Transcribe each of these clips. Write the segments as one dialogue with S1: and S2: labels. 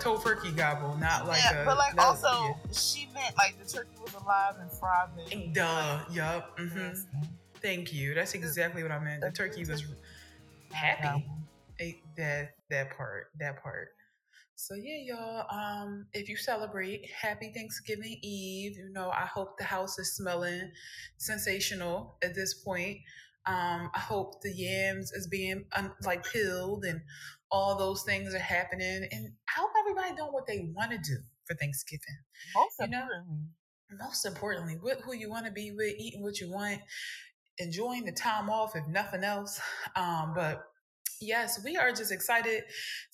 S1: Tofurky gobble, not like
S2: yeah,
S1: a.
S2: but like also
S1: yeah.
S2: she meant like the turkey was alive and thriving.
S1: Duh. Yup.
S2: Mm-hmm.
S1: Thank you. That's exactly what I meant. The turkey was happy. That that part. That part. So yeah, y'all. Um, if you celebrate, happy Thanksgiving Eve. You know, I hope the house is smelling sensational at this point. Um, I hope the yams is being um, like peeled and all those things are happening. And I hope everybody doing what they want to do for Thanksgiving.
S2: Most
S1: You know?
S2: importantly,
S1: Most importantly, with who you want to be with, eating what you want, enjoying the time off, if nothing else. Um, but yes, we are just excited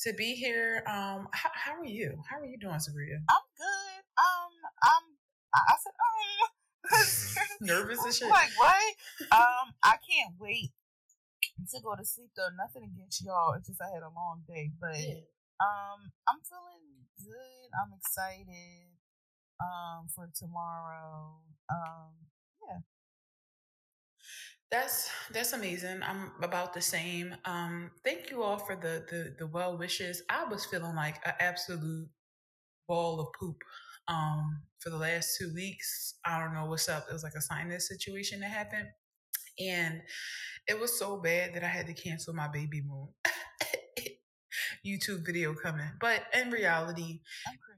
S1: to be here. Um, how, how are you? How are you doing, Sabria?
S2: I'm good. Um, I'm. I, said um.
S1: Nervous and shit.
S2: Like what? Um, I can't wait to go to sleep though. Nothing against y'all. It's just I had a long day, but um, I'm feeling good. I'm excited. Um, for tomorrow. Um, yeah.
S1: That's that's amazing. I'm about the same. Um, thank you all for the the the well wishes. I was feeling like an absolute ball of poop um for the last two weeks. I don't know what's up. It was like a sinus situation that happened. And it was so bad that I had to cancel my baby moon YouTube video coming. But in reality.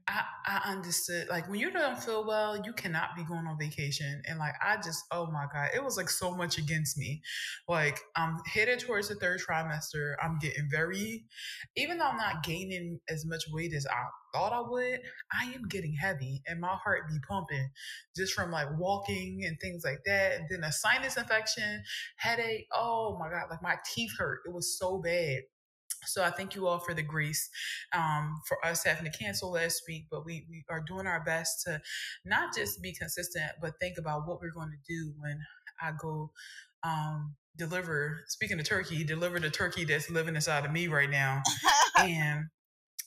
S1: I, I understood like when you don't feel well, you cannot be going on vacation. And like I just oh my God, it was like so much against me. Like I'm headed towards the third trimester. I'm getting very even though I'm not gaining as much weight as I thought I would, I am getting heavy and my heart be pumping just from like walking and things like that. And then a sinus infection, headache. Oh my God, like my teeth hurt. It was so bad. So I thank you all for the grace um, for us having to cancel last week, but we, we are doing our best to not just be consistent, but think about what we're going to do when I go um, deliver. Speaking of turkey, deliver the turkey that's living inside of me right now, and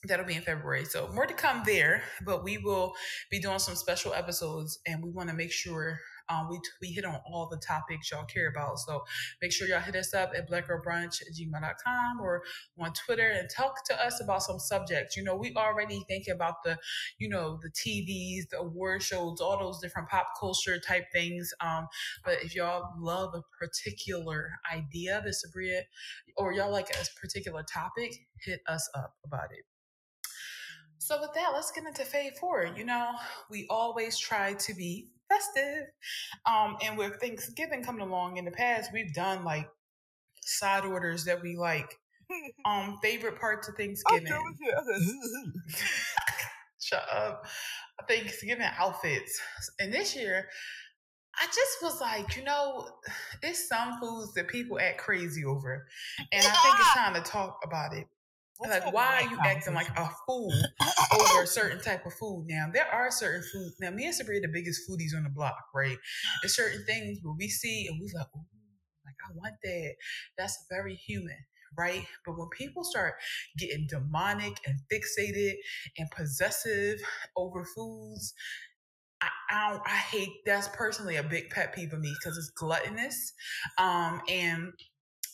S1: that'll be in February. So more to come there, but we will be doing some special episodes, and we want to make sure. Um, we, we hit on all the topics y'all care about. So make sure y'all hit us up at blackgirlbrunch at gmail.com or on Twitter and talk to us about some subjects. You know, we already thinking about the, you know, the TVs, the award shows, all those different pop culture type things. Um, but if y'all love a particular idea that Sabria, or y'all like a particular topic, hit us up about it. So with that, let's get into phase four. You know, we always try to be festive. Um, and with Thanksgiving coming along in the past, we've done like side orders that we like. Um, favorite parts of
S2: I'm
S1: Thanksgiving.
S2: done with it.
S1: Shut up. Thanksgiving outfits. And this year, I just was like, you know, it's some foods that people act crazy over. And I think it's time to talk about it. Like, why are you acting like a fool over a certain type of food? Now, there are certain foods. Now, me and Sabria are the biggest foodies on the block, right? There's certain things where we see and we like, ooh, like I want that. That's very human, right? But when people start getting demonic and fixated and possessive over foods, I, I don't. I hate. That's personally a big pet peeve of me because it's gluttonous, um, and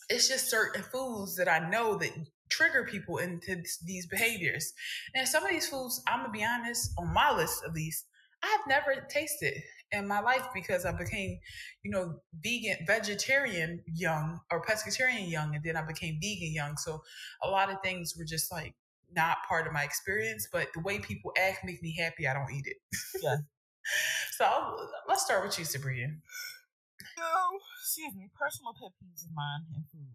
S1: it's just certain foods that I know that trigger people into these behaviors. And some of these foods, I'm gonna be honest, on my list at least, I've never tasted in my life because I became, you know, vegan, vegetarian young or pescatarian young, and then I became vegan young. So a lot of things were just like not part of my experience. But the way people act make me happy. I don't eat it.
S2: Yeah.
S1: so I'll- let's start with you, Sabria.
S2: No, excuse me, personal pet peeves of mine in food.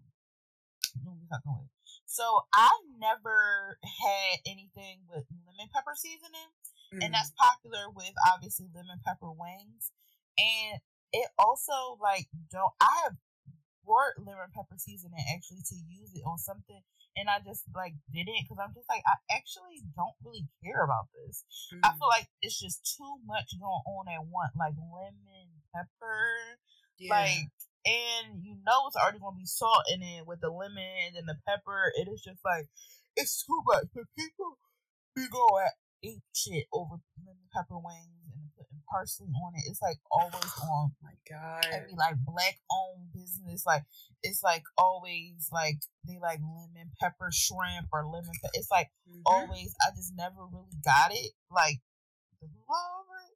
S2: Don't be with. So I've never had anything with lemon pepper seasoning,
S1: Mm.
S2: and that's popular with obviously lemon pepper wings. And it also like don't I have bought lemon pepper seasoning actually to use it on something, and I just like didn't because I'm just like I actually don't really care about this. I
S1: Mm.
S2: feel like it's just too much going on at once, like lemon pepper
S1: Yeah.
S2: like and you know it's already gonna be salt in it with the lemon and the pepper. It is just like it's too much. But people be going ape shit over lemon pepper wings and putting parsley on it. It's like always on My
S1: god!
S2: Every like black owned business, like it's like always like they like lemon pepper shrimp or lemon. Pe- it's like mm-hmm. always. I just never really got it. Like the it.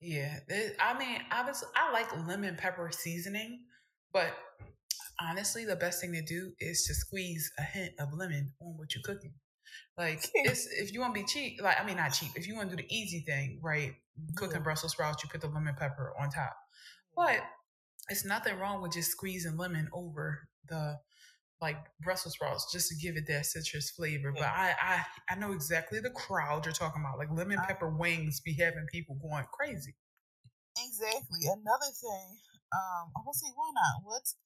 S1: Yeah, it, I mean, obviously, I like lemon pepper seasoning, but honestly, the best thing to do is to squeeze a hint of lemon on what you're cooking. Like, it's if you want to be cheap, like I mean, not cheap. If you want to do the easy thing, right? Cooking. Brussels sprouts, you put the lemon pepper on top. But it's nothing wrong with just squeezing lemon over the like Brussels sprouts just to give it that citrus flavor. Yeah. But I, I I know exactly the crowd you're talking about. Like lemon pepper wings be having people going crazy.
S2: Exactly. Another thing, um, I will say why not? Let's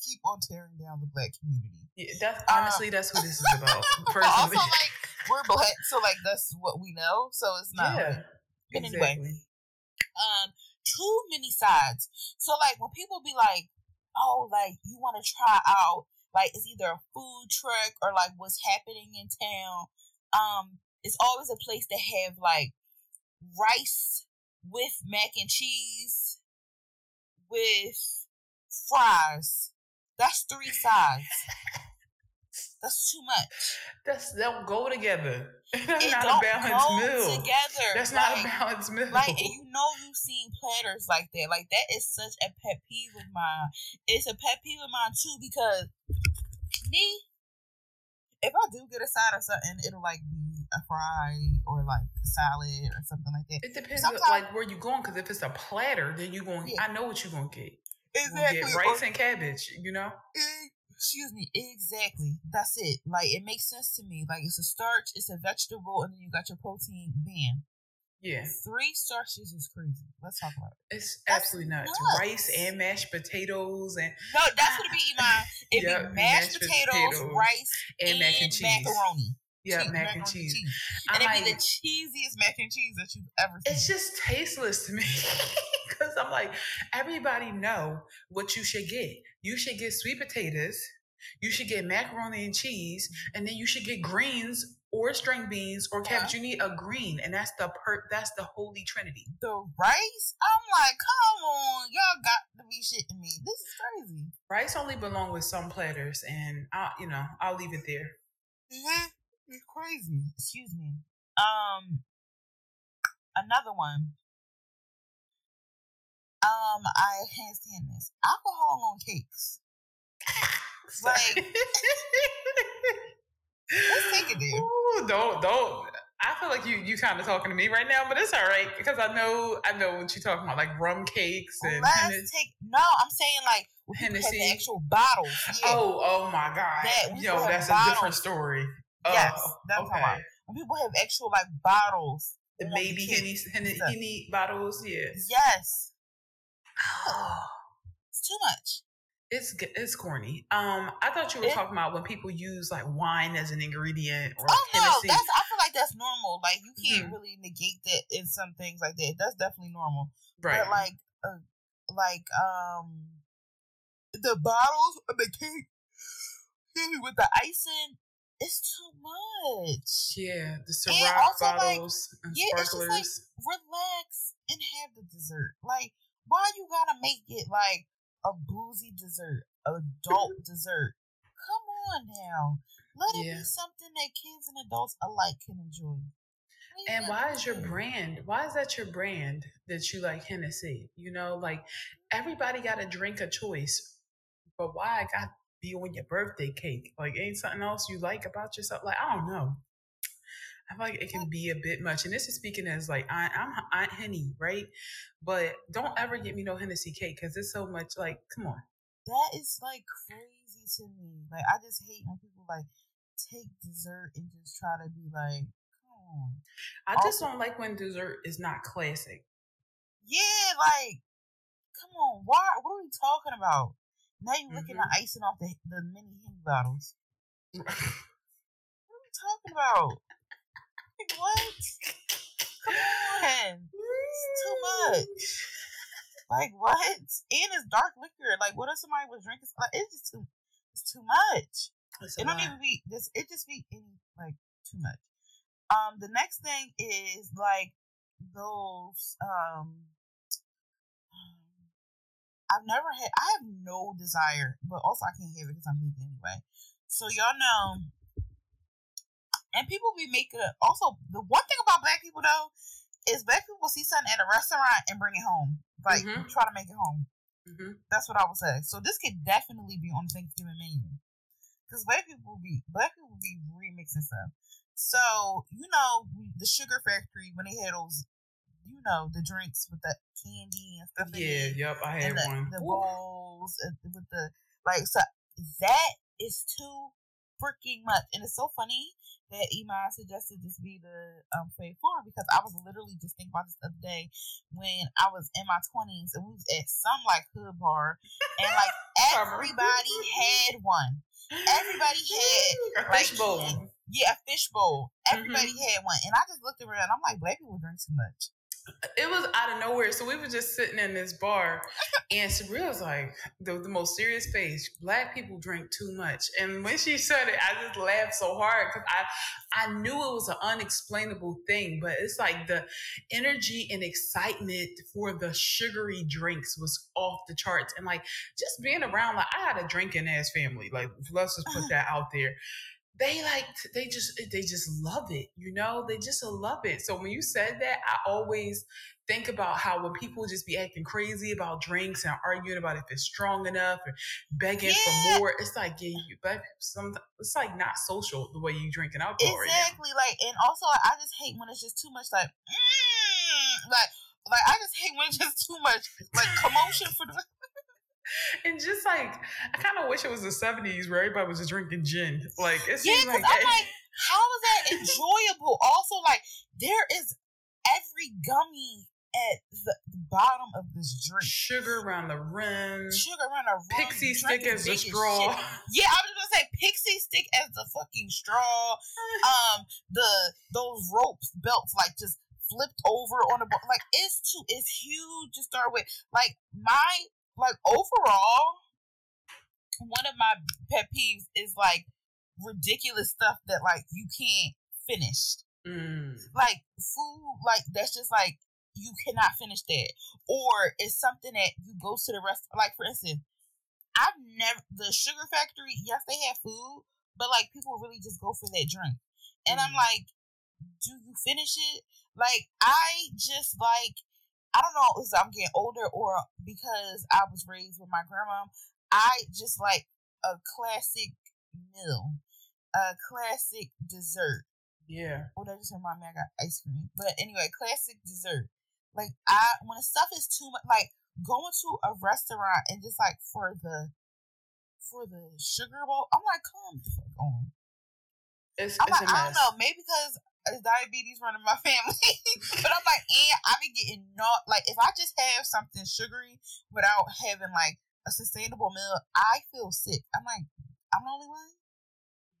S2: keep on tearing down the black community.
S1: Yeah, that's honestly um, that's what this is about.
S2: Also, like we're black, so like that's what we know. So it's not. Yeah, but exactly. anyway, um, too many sides. So like when people be like, "Oh, like you want to try out like it's either a food truck or like what's happening in town," um, it's always a place to have like rice with mac and cheese with fries. That's three sides. That's too much.
S1: That's they don't go together. That's it not a balanced meal. Together. That's like, not a balanced meal.
S2: Like, and you know you've seen platters like that. Like that is such a pet peeve of mine. It's a pet peeve of mine too because me, if I do get a side or something, it'll like be a fry or like a salad or something like that.
S1: It depends, Sometimes, like where you're going. Because if it's a platter, then you're going. Yeah. I know what you're gonna get. Exactly. Get rice or, and cabbage. You know.
S2: Excuse me. Exactly. That's it. Like it makes sense to me. Like it's a starch, it's a vegetable, and then you got your protein. Bam.
S1: Yeah.
S2: Three starches is crazy. Let's talk about it.
S1: It's that's absolutely nuts. nuts. Rice and mashed potatoes and
S2: No, that's what it be, Iman. It yep, be mashed, mashed potatoes, potatoes, rice, and, and mac and cheese. macaroni.
S1: Yeah, cheese, mac and cheese. cheese.
S2: And it'd like, be the cheesiest mac and cheese that you've ever seen.
S1: It's just tasteless to me. Cause I'm like, everybody know what you should get. You should get sweet potatoes, you should get macaroni and cheese, and then you should get greens or string beans or cabbage. Yeah. You need a green, and that's the per that's the holy trinity.
S2: The rice? I'm like, come on, y'all got to be shitting me. This is crazy.
S1: Rice only belong with some platters, and I, you know, I'll leave it there.
S2: Mm-hmm. It's crazy. Excuse me. Um, another one. Um, I can't stand this. Alcohol on cakes. like, let's take it there.
S1: Ooh, don't don't. I feel like you you kind of talking to me right now, but it's all right because I know I know what you're talking about, like rum cakes and.
S2: Let's Hennessy. take no. I'm saying like Hennessy. the actual bottles.
S1: Yeah. Oh, oh my god! That, Yo, that's a different story. Yes,
S2: oh, that's okay. When people have actual like bottles,
S1: the baby henny, henny, henny bottles, yeah.
S2: Yes. Oh, it's too much.
S1: It's it's corny. Um, I thought you were it, talking about when people use like wine as an ingredient. Or
S2: oh no, that's I feel like that's normal. Like you can't mm-hmm. really negate that in some things like that. That's definitely normal. Right. But like, uh, like um, the bottles of the cake with the icing it's too much.
S1: Yeah, the Ciroc bottles like, and yeah, sparklers.
S2: It's just like, relax and have the dessert. Like, why you gotta make it like a boozy dessert, adult dessert? Come on now. Let it yeah. be something that kids and adults alike can enjoy.
S1: And why is your brand? Why is that your brand that you like Hennessy? You know, like everybody got a drink of choice, but why I got be on your birthday cake? Like, ain't something else you like about yourself? Like, I don't know. I feel like it can be a bit much. And this is speaking as like I, am Aunt Henny, right? But don't ever get me no Hennessy cake because it's so much. Like, come on.
S2: That is like crazy to me. Like, I just hate when people like take dessert and just try to be like, come on.
S1: I also, just don't like when dessert is not classic.
S2: Yeah, like, come on. Why? What are we talking about? Now you're mm-hmm. looking at icing off the, the mini Henny bottles. what are you talking about? Like, what? Come on. It's too much. Like, what? And it's dark liquor. Like, what if somebody was drinking? Like, it's just too, it's too much. It's it don't lot. even be this. It just be any like too much. Um, the next thing is like those um I've never had. I have no desire, but also I can't have it because I'm vegan anyway. So y'all know. And people be making it. Also, the one thing about black people though is black people see something at a restaurant and bring it home, like mm-hmm. try to make it home. Mm-hmm. That's what I would say. So this could definitely be on the Thanksgiving menu because black people be black people be remixing stuff. So you know the Sugar Factory when they had those you know the drinks with the candy and stuff.
S1: Yeah, yep, I had
S2: the,
S1: one.
S2: The bowls with the like so that is too freaking much, and it's so funny that Iman suggested this be the um fave forum because I was literally just thinking about this the other day when I was in my twenties and we was at some like hood bar and like everybody had one. Everybody had
S1: a fish like, bowl.
S2: Yeah, a fish bowl. Everybody mm-hmm. had one. And I just looked around. I'm like, black people drink too much
S1: it was out of nowhere. So we were just sitting in this bar, and Sabrina was like, the, the most serious face. Black people drink too much. And when she said it, I just laughed so hard because I, I knew it was an unexplainable thing. But it's like the energy and excitement for the sugary drinks was off the charts. And like just being around, like I had a drinking ass family. Like let's just put uh-huh. that out there they like they just they just love it you know? They just love it. So when you said that i always think about how when people just be acting crazy about drinks and arguing about if it's strong enough or begging yeah. for more it's like yeah you but some it's like not social the way you drink an alcohol
S2: exactly right like and also i just hate when it's just too much like mm, like like i just hate when it's just too much like commotion for the
S1: and just like I kind of wish it was the seventies where everybody was just drinking gin. Like it
S2: seems
S1: yeah, like,
S2: I'm like, how is that enjoyable? also, like there is every gummy at the bottom of this drink.
S1: Sugar around the rim.
S2: Sugar around the rim.
S1: Pixie stick as the straw.
S2: Yeah, I was just gonna say pixie stick as the fucking straw. um, the those ropes belts like just flipped over on the like it's too it's huge to start with. Like my like overall, one of my pet peeves is like ridiculous stuff that like you can't finish. Mm. Like food, like that's just like you cannot finish that, or it's something that you go to the rest. Like for instance, I've never the Sugar Factory. Yes, they have food, but like people really just go for that drink, and mm. I'm like, do you finish it? Like I just like I don't know if I'm getting older or because I was raised with my grandma. I just like a classic meal, a classic dessert.
S1: Yeah.
S2: Oh, that just reminded me I got ice cream. But anyway, classic dessert. Like I when stuff is too much like going to a restaurant and just like for the for the sugar bowl, I'm like, come the fuck on. It's, I'm it's like, I don't know, maybe because diabetes running my family. but I'm like, and I be getting not like if I just have something sugary without having like a sustainable meal, I feel sick. I'm like, I'm the only one.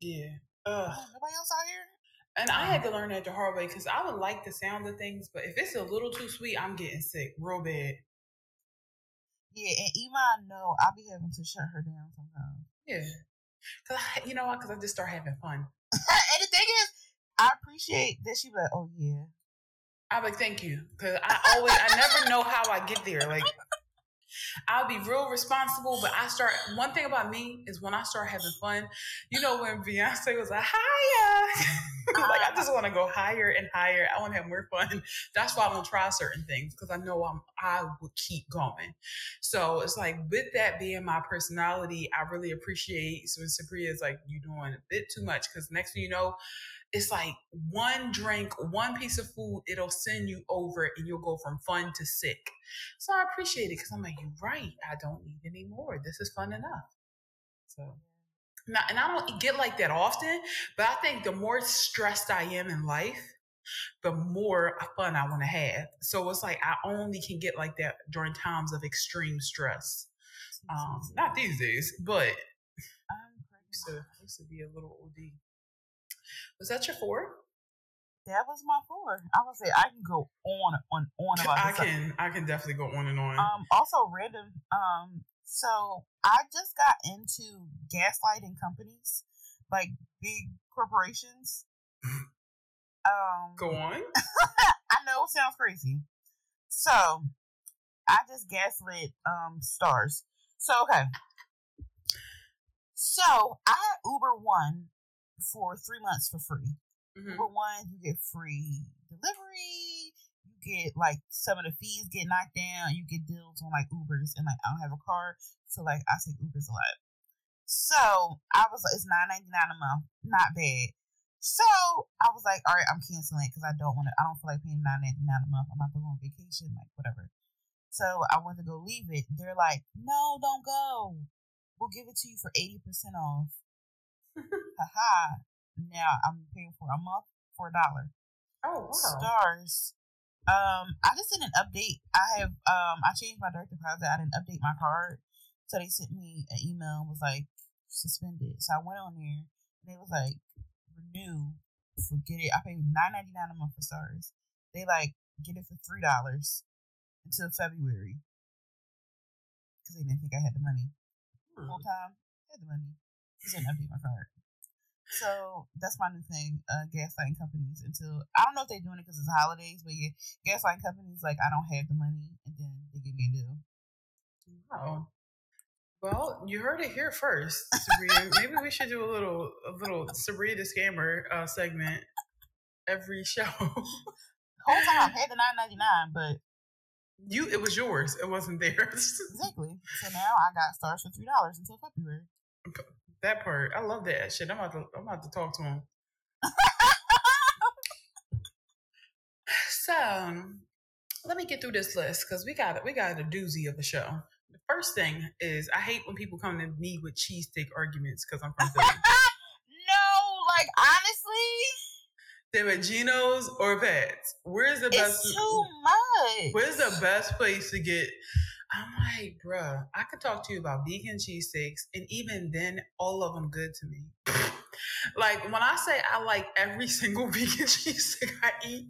S1: Yeah. Ugh.
S2: nobody else out here.
S1: And I had to learn that the hard way because I would like the sound of things, but if it's a little too sweet, I'm getting sick real bad.
S2: Yeah, and Iman, no, I'll be having to shut her down sometimes.
S1: Yeah, cause I, you know what? Because I just start having fun.
S2: and the thing is, I appreciate that she like, oh yeah.
S1: I'm like, thank you, because I always, I never know how I get there. Like, I'll be real responsible, but I start. One thing about me is when I start having fun. You know, when Beyonce was like, "Higher," like I just ah. want to go higher and higher. I want to have more fun. That's why I don't try certain things because I know I'm. I will keep going. So it's like with that being my personality, I really appreciate when Sabria is like, "You're doing a bit too much," because next thing you know it's like one drink, one piece of food, it'll send you over and you'll go from fun to sick. So I appreciate it because I'm like, you're right. I don't need any more. This is fun enough. So, now, and I don't get like that often, but I think the more stressed I am in life, the more fun I want to have. So it's like I only can get like that during times of extreme stress. Um, not these days, but I used to, I used to be a little OD. Was that your four?
S2: That was my four. I would say I can go on on on about This
S1: I can stuff. I can definitely go on and on.
S2: Um also random um so I just got into gaslighting companies, like big corporations.
S1: um Go on.
S2: I know it sounds crazy. So I just gaslit um stars. So okay. So I had Uber One for three months for free. Mm-hmm. Uber One, you get free delivery. Get like some of the fees get knocked down. You get deals on like Ubers, and like I don't have a car, so like I take Ubers a lot. So I was like, it's nine ninety nine a month, not bad. So I was like, all right, I'm canceling it because I don't want to. I don't feel like paying nine ninety nine a month. I'm about to go on vacation, like whatever. So I went to go leave it. They're like, no, don't go. We'll give it to you for eighty percent off. Haha. now I'm paying for a month for a dollar.
S1: Oh wow.
S2: Stars. Um, I just did an update. I have um, I changed my direct deposit. I didn't update my card, so they sent me an email and was like suspended. So I went on there and it was like renew, forget it. I paid nine ninety nine a month for stars. They like get it for three dollars until February because they didn't think I had the money. Hmm. Whole time I had the money. Just didn't update my card. So that's my new thing. Uh, gaslighting companies until I don't know if they're doing it because it's holidays, but yeah, gaslighting companies like I don't have the money, and then they give me a deal.
S1: Wow. Well, you heard it here first, Sabrina. Maybe we should do a little a little Sabrina scammer uh, segment every show.
S2: Whole time I paid the nine ninety nine, but
S1: you it was yours. It wasn't theirs.
S2: exactly. So now I got stars for three dollars until February.
S1: That part, I love that shit. I'm about to I'm about to talk to him. so um, let me get through this list because we got it. we got a doozy of a show The first thing is I hate when people come to me with cheesesteak arguments because I'm from Philly.
S2: no, like honestly.
S1: Them at Geno's or Pat's. Where's the best?
S2: It's too much.
S1: Where's the best place to get? I'm like, bruh, I could talk to you about vegan cheesesteaks, and even then, all of them good to me. like when I say I like every single vegan cheesesteak I eat,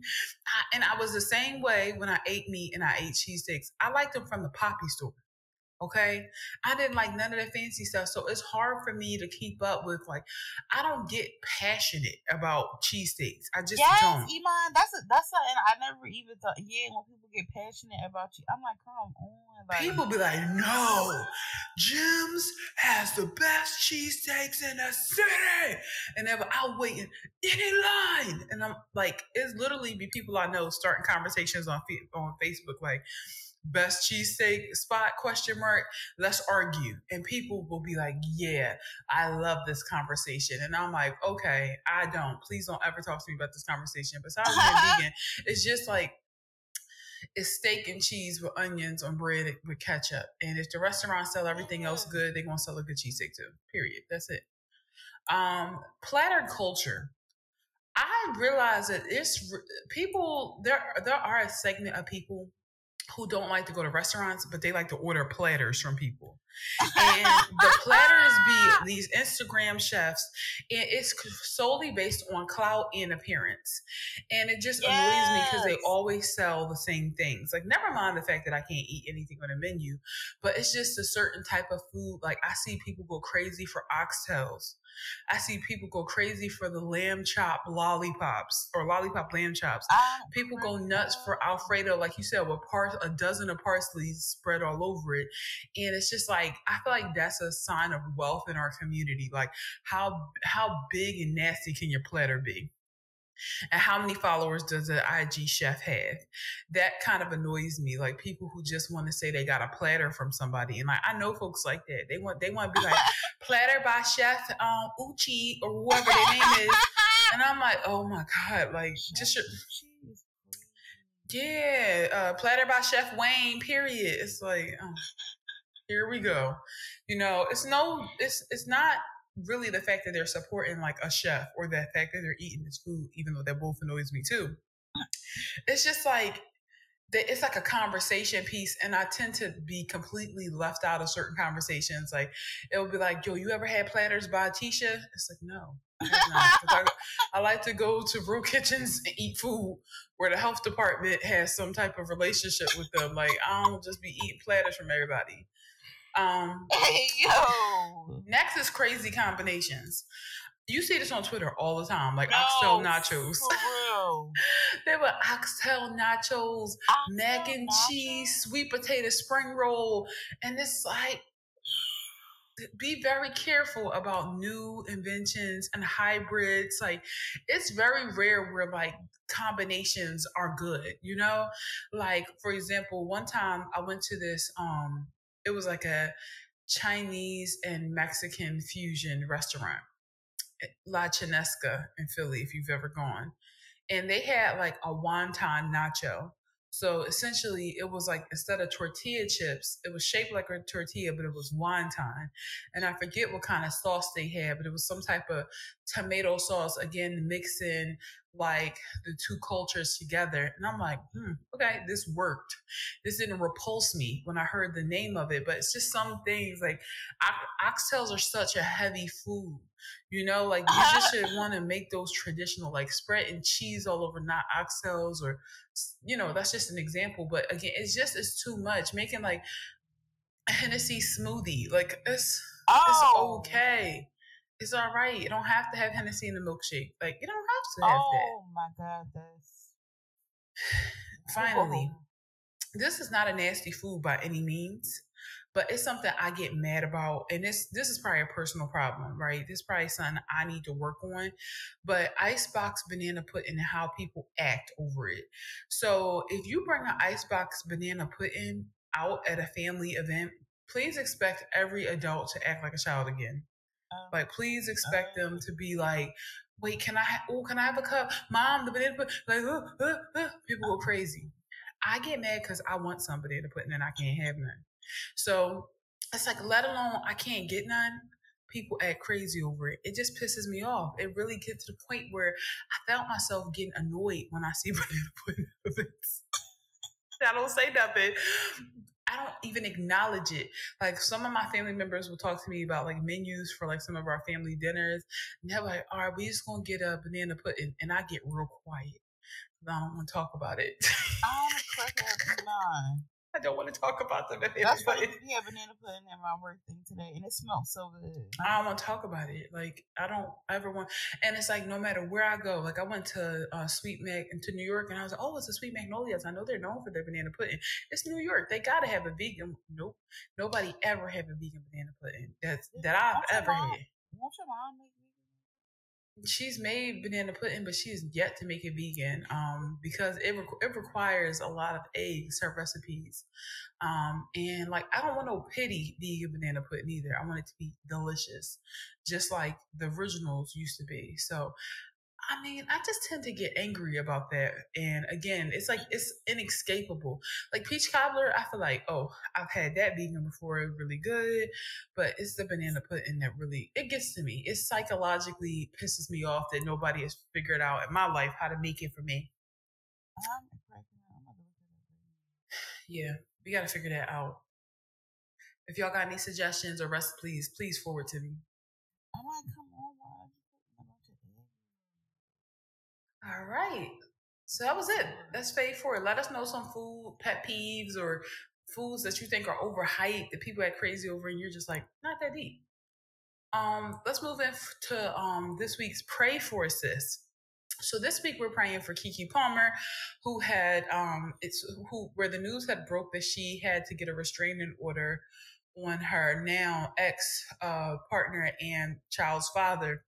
S1: I, and I was the same way when I ate meat and I ate cheesesteaks. I liked them from the Poppy store. Okay. I didn't like none of the fancy stuff. So it's hard for me to keep up with like I don't get passionate about cheesesteaks. I just yes, don't.
S2: Iman, that's a that's something I never even thought yeah, when people get passionate about you, I'm like, come on.
S1: Like, people be like, no, Jim's has the best cheesesteaks in the city. And they're out waiting in a line. And I'm like, it's literally be people I know starting conversations on on Facebook like best cheesesteak spot question mark let's argue. And people will be like yeah i love this conversation. And i'm like okay i don't. Please don't ever talk to me about this conversation. Besides being vegan it's just like it's steak and cheese with onions on bread with ketchup. And if the restaurant sell everything else good they're gonna sell a good cheesesteak too period. That's it. Um platter culture. I realize that it's people. There, there are a segment of people who don't like to go to restaurants, but they like to order platters from people. And the platters be these Instagram chefs, and it's solely based on clout and appearance. And it just yes. annoys me because they always sell the same things. Like, never mind the fact that I can't eat anything on a menu, but it's just a certain type of food. Like, I see people go crazy for oxtails. I see people go crazy for the lamb chop lollipops or lollipop lamb chops. Oh, people go nuts for Alfredo, like you said, with par- a dozen of parsley spread all over it. And it's just like I feel like that's a sign of wealth in our community. Like how how big and nasty can your platter be? And how many followers does an IG chef have? That kind of annoys me. Like people who just want to say they got a platter from somebody, and like I know folks like that. They want they want to be like platter by Chef um, Uchi or whoever their name is, and I'm like, oh my god, like just your, yeah, uh, platter by Chef Wayne. Period. It's like. Oh, here we go. You know, it's no, it's it's not really the fact that they're supporting like a chef or the fact that they're eating this food, even though that both annoys me too. It's just like it's like a conversation piece, and I tend to be completely left out of certain conversations. Like it'll be like, "Yo, you ever had platters by Tisha?" It's like, no, I, I, I, like to go to brew kitchens and eat food where the health department has some type of relationship with them. Like I don't just be eating platters from everybody. Um,
S2: hey yo.
S1: Next is crazy combinations. You see this on Twitter all the time, like no, oxtail nachos. they were oxtail nachos, oxtail mac and nachos. cheese, sweet potato spring roll, and it's like be very careful about new inventions and hybrids. Like it's very rare where like combinations are good, you know? Like for example, one time I went to this um it was like a Chinese and Mexican fusion restaurant. Eh, La Chinesca in Philly, if you've ever gone. And they had like a wonton nacho. So essentially, it was like instead of tortilla chips, it was shaped like a tortilla, but it was wonton. And I forget what kind of sauce they had, but it was some type of tomato sauce, again, mixing like the two cultures together. And I'm like, hmm, okay, this worked. This didn't repulse me when I heard the name of it, but it's just some things like oxtails are such a heavy food. You know, like you just should want to make those traditional, like spread and cheese all over, not oxtails, or you know, that's just an example. But again, it's just it's too much. Making like a Hennessy smoothie, like it's oh. it's okay. It's all right. You don't have to have Hennessy in the milkshake. Like you don't have to have oh, that.
S2: Oh my god, that's
S1: finally. This is not a nasty food by any means, but it's something I get mad about. And this this is probably a personal problem, right? This is probably something I need to work on. But icebox banana pudding and how people act over it. So if you bring an icebox banana pudding out at a family event, please expect every adult to act like a child again. Like, please expect them to be like, wait, can I? Ha- oh, can I have a cup, mom? The banana like, uh, uh, uh. people go crazy. I get mad because I want somebody to put pudding and I can't have none. So it's like, let alone I can't get none. People act crazy over it. It just pisses me off. It really gets to the point where I felt myself getting annoyed when I see banana pudding. I don't say nothing. I don't even acknowledge it. Like some of my family members will talk to me about like menus for like some of our family dinners. And they're like, all right, we just gonna get a banana pudding. And I get real quiet. I don't want to talk about it.
S2: I'm cracking up
S1: I don't want to talk about the banana
S2: That's pudding. We have banana pudding at my work thing today, and it smells so good.
S1: I don't want to talk about it. Like I don't ever want. And it's like no matter where I go. Like I went to uh, Sweet Mac into New York, and I was like, oh, it's a Sweet Magnolias. I know they're known for their banana pudding. It's New York. They gotta have a vegan. Nope. Nobody ever have a vegan banana pudding. That's that I've ever
S2: mom, had. Won't your mom make
S1: she's made banana pudding, but she's yet to make it vegan um, because it re- it requires a lot of eggs. Her recipes, um, and like I don't want no pity vegan banana pudding either. I want it to be delicious, just like the originals used to be. So I mean, I just tend to get angry about that. And again, it's like it's inescapable. Like peach cobbler, I feel like, oh, I've had that vegan before, it's really good. But it's the banana pudding that really it gets to me. It psychologically pisses me off that nobody has figured out in my life how to make it for me. Yeah, we gotta figure that out. If y'all got any suggestions or recipes, please forward to me.
S2: I might come on.
S1: All right. So that was it. That's Fade Forward. Let us know some food pet peeves or foods that you think are overhyped that people act crazy over and you're just like, not that deep. Um, let's move into um this week's Pray for Sis. So this week we're praying for Keke Palmer, who had um it's who where the news had broke that she had to get a restraining order on her now ex uh, partner and child's father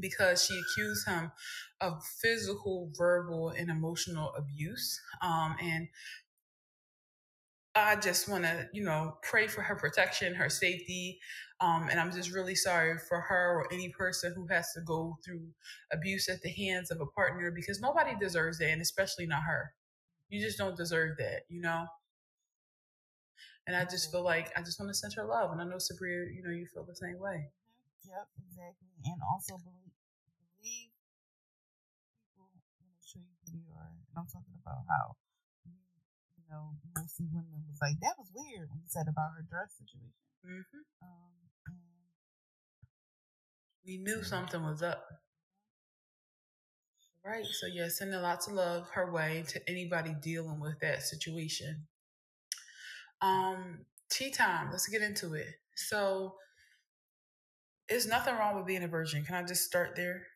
S1: because she accused him of physical, verbal, and emotional abuse. Um, and I just want to, you know, pray for her protection, her safety. Um, and I'm just really sorry for her or any person who has to go through abuse at the hands of a partner because nobody deserves that, and especially not her. You just don't deserve that, you know? And I just feel like I just want to send her love. And I know Sabria, you know, you feel the same way.
S2: Yep, exactly. And also believe, believe people when they show you who you are. And I'm talking about how you, you know, mostly women was like, that was weird when you said about her dress situation.
S1: Mm-hmm. Um, we knew something was up. Right. So yeah, sending lots of love her way to anybody dealing with that situation. Um, tea time. Let's get into it. So there's nothing wrong with being a virgin. Can I just start there?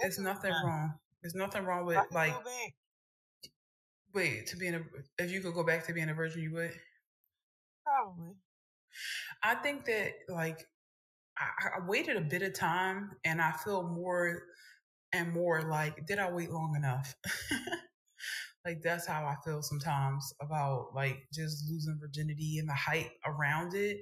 S1: There's nothing wrong. There's nothing wrong with like Wait, to being a if you could go back to being a virgin, you would.
S2: Probably.
S1: I think that like I, I waited a bit of time, and I feel more and more like, did I wait long enough? like that's how I feel sometimes about like just losing virginity and the hype around it.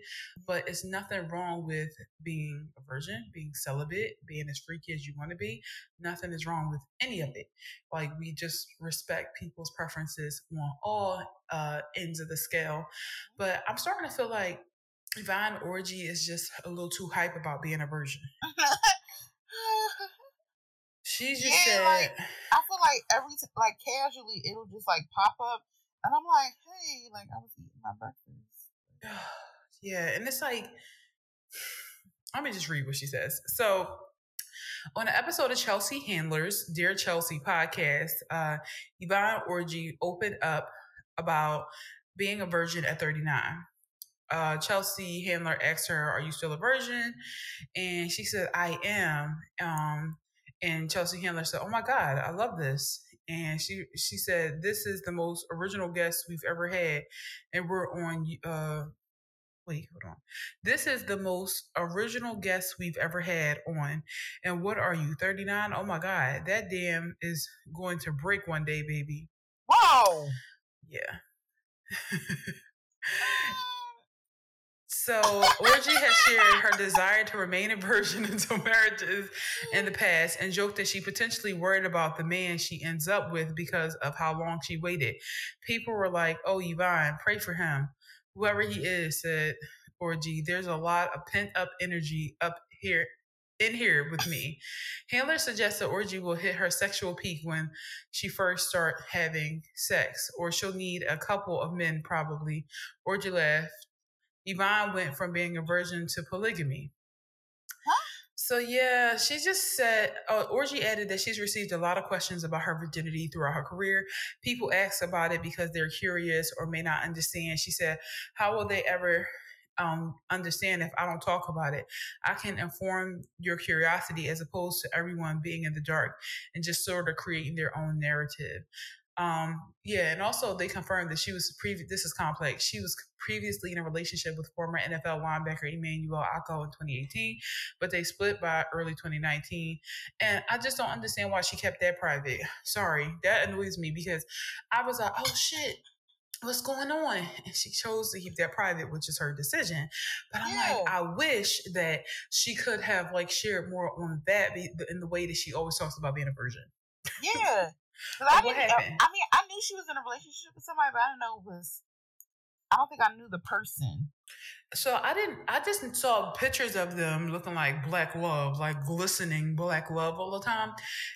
S1: But it's nothing wrong with being a virgin, being celibate, being as freaky as you want to be. Nothing is wrong with any of it. Like we just respect people's preferences on all uh, ends of the scale. But I'm starting to feel like Yvonne Orji is just a little too hype about being a virgin. She just yeah, said,
S2: like, I feel like every t- like casually it'll just like pop up, and I'm like, hey, like I was eating my breakfast.
S1: yeah, and it's like, let me just read what she says. So, on an episode of Chelsea Handlers, Dear Chelsea podcast, uh, Yvonne Orji opened up about being a virgin at 39. Uh, Chelsea Handler asked her, Are you still a virgin? And she said, I am. Um, and Chelsea Handler said, "Oh my God, I love this." And she she said, "This is the most original guest we've ever had, and we're on." Uh, wait, hold on. This is the most original guest we've ever had on. And what are you, 39? Oh my God, that damn is going to break one day, baby.
S2: Whoa.
S1: Yeah. So Orji has shared her desire to remain a virgin until marriages in the past and joked that she potentially worried about the man she ends up with because of how long she waited. People were like, Oh, Yvonne, pray for him. Whoever he is, said Orji, there's a lot of pent up energy up here in here with me. Handler suggests that Orji will hit her sexual peak when she first start having sex, or she'll need a couple of men probably. Orji laughed Yvonne went from being a virgin to polygamy. Huh? So yeah, she just said, uh, added that she's received a lot of questions about her virginity throughout her career. People ask about it because they're curious or may not understand. She said, "How will they ever um, understand if I don't talk about it. I can inform your curiosity as opposed to everyone being in the dark and just sort of creating their own narrative. Um, yeah, and also they confirmed that she was previous. This is complex. She was previously in a relationship with former NFL linebacker Emmanuel Acho in 2018, but they split by early 2019. And I just don't understand why she kept that private. Sorry, that annoys me because I was like, oh shit, what's going on? And she chose to keep that private, which is her decision. But I'm like, I wish that she could have like shared more on that in the way that she always talks about being a virgin.
S2: Yeah. I, what happened? I mean, I knew she was in a relationship with somebody, but I don't know it was. I don't think I knew the person.
S1: So I didn't. I just saw pictures of them looking like black love, like glistening black love all the time.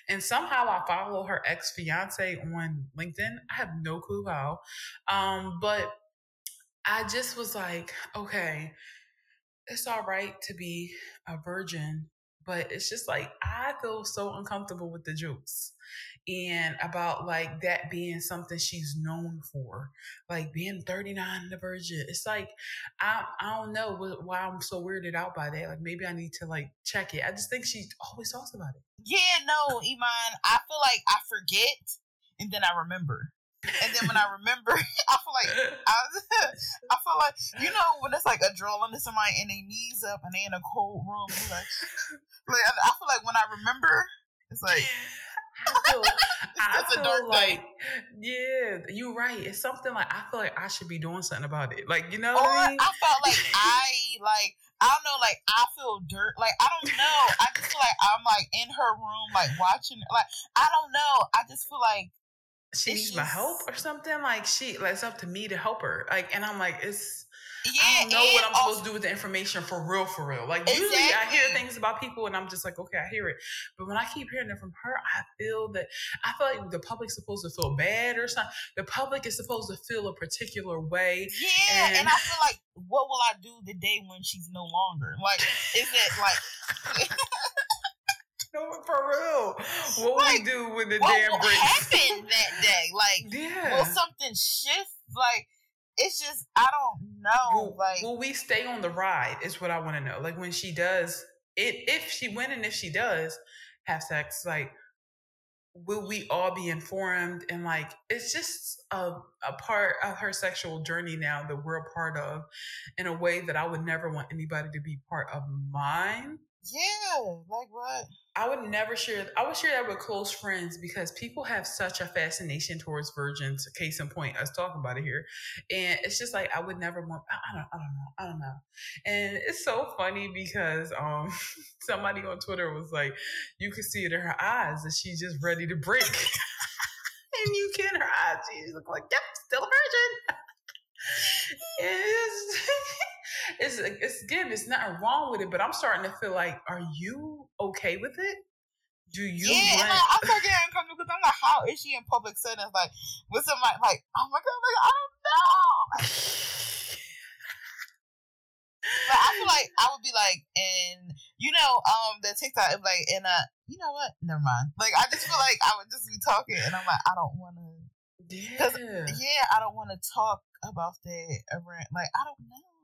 S1: And somehow I follow her ex fiance on LinkedIn. I have no clue how, um, but I just was like, okay, it's all right to be a virgin, but it's just like I feel so uncomfortable with the jokes and about like that being something she's known for, like being 39 and a virgin. It's like I I don't know why I'm so weirded out by that. Like maybe I need to like check it. I just think she always talks about it.
S2: Yeah, no, Iman. I feel like I forget and then I remember. And then when I remember, I feel like I, I feel like you know when it's like a drill under somebody and they knees up and they in a cold room. Like, like I feel like when I remember, it's like
S1: I feel, I feel like, yeah, you're right. It's something like I feel like I should be doing something about it. Like, you know, or I, mean?
S2: I felt like I like I don't know, like I feel dirt. Like I don't know. I just feel like I'm like in her room, like watching. Like I don't know. I just feel like
S1: she needs my help or something. Like she, like it's up to me to help her. Like, and I'm like, it's yeah, I don't know what I'm also, supposed to do with the information for real, for real. Like exactly. usually I hear things about people and I'm just like, okay, I hear it. But when I keep hearing it from her, I feel that I feel like the public's supposed to feel bad or something. The public is supposed to feel a particular way.
S2: Yeah, and, and I feel like what will I do the day when she's no longer? Like, is it like
S1: for real. What like, we do when the damn
S2: will breaks? happen that day? Like, yeah. will something shift? Like, it's just I don't know.
S1: Will,
S2: like,
S1: will we stay on the ride? Is what I want to know. Like when she does it, if she went and if she does have sex, like will we all be informed and like it's just a, a part of her sexual journey now that we're a part of in a way that i would never want anybody to be part of mine
S2: yeah, like what?
S1: I would never share. I would share that with close friends because people have such a fascination towards virgins. Case in point, us talking about it here, and it's just like I would never want. I don't. I don't know. I don't know. And it's so funny because um somebody on Twitter was like, you could see it in her eyes that she's just ready to break. and you can her eyes. She look like, yep, still a virgin. it's, it's it's again, it's nothing wrong with it, but I'm starting to feel like, are you okay with it? Do you?
S2: Yeah, want... and I, I start getting uncomfortable because I'm like, how is she in public settings? Like with somebody, like, oh my god, like, I don't know. but I feel like I would be like, and you know, um, the TikTok, like, and uh, you know what? Never mind. Like, I just feel like I would just be talking, and I'm like, I don't want to. Yeah. yeah, I don't want to talk about that around. Like I don't know,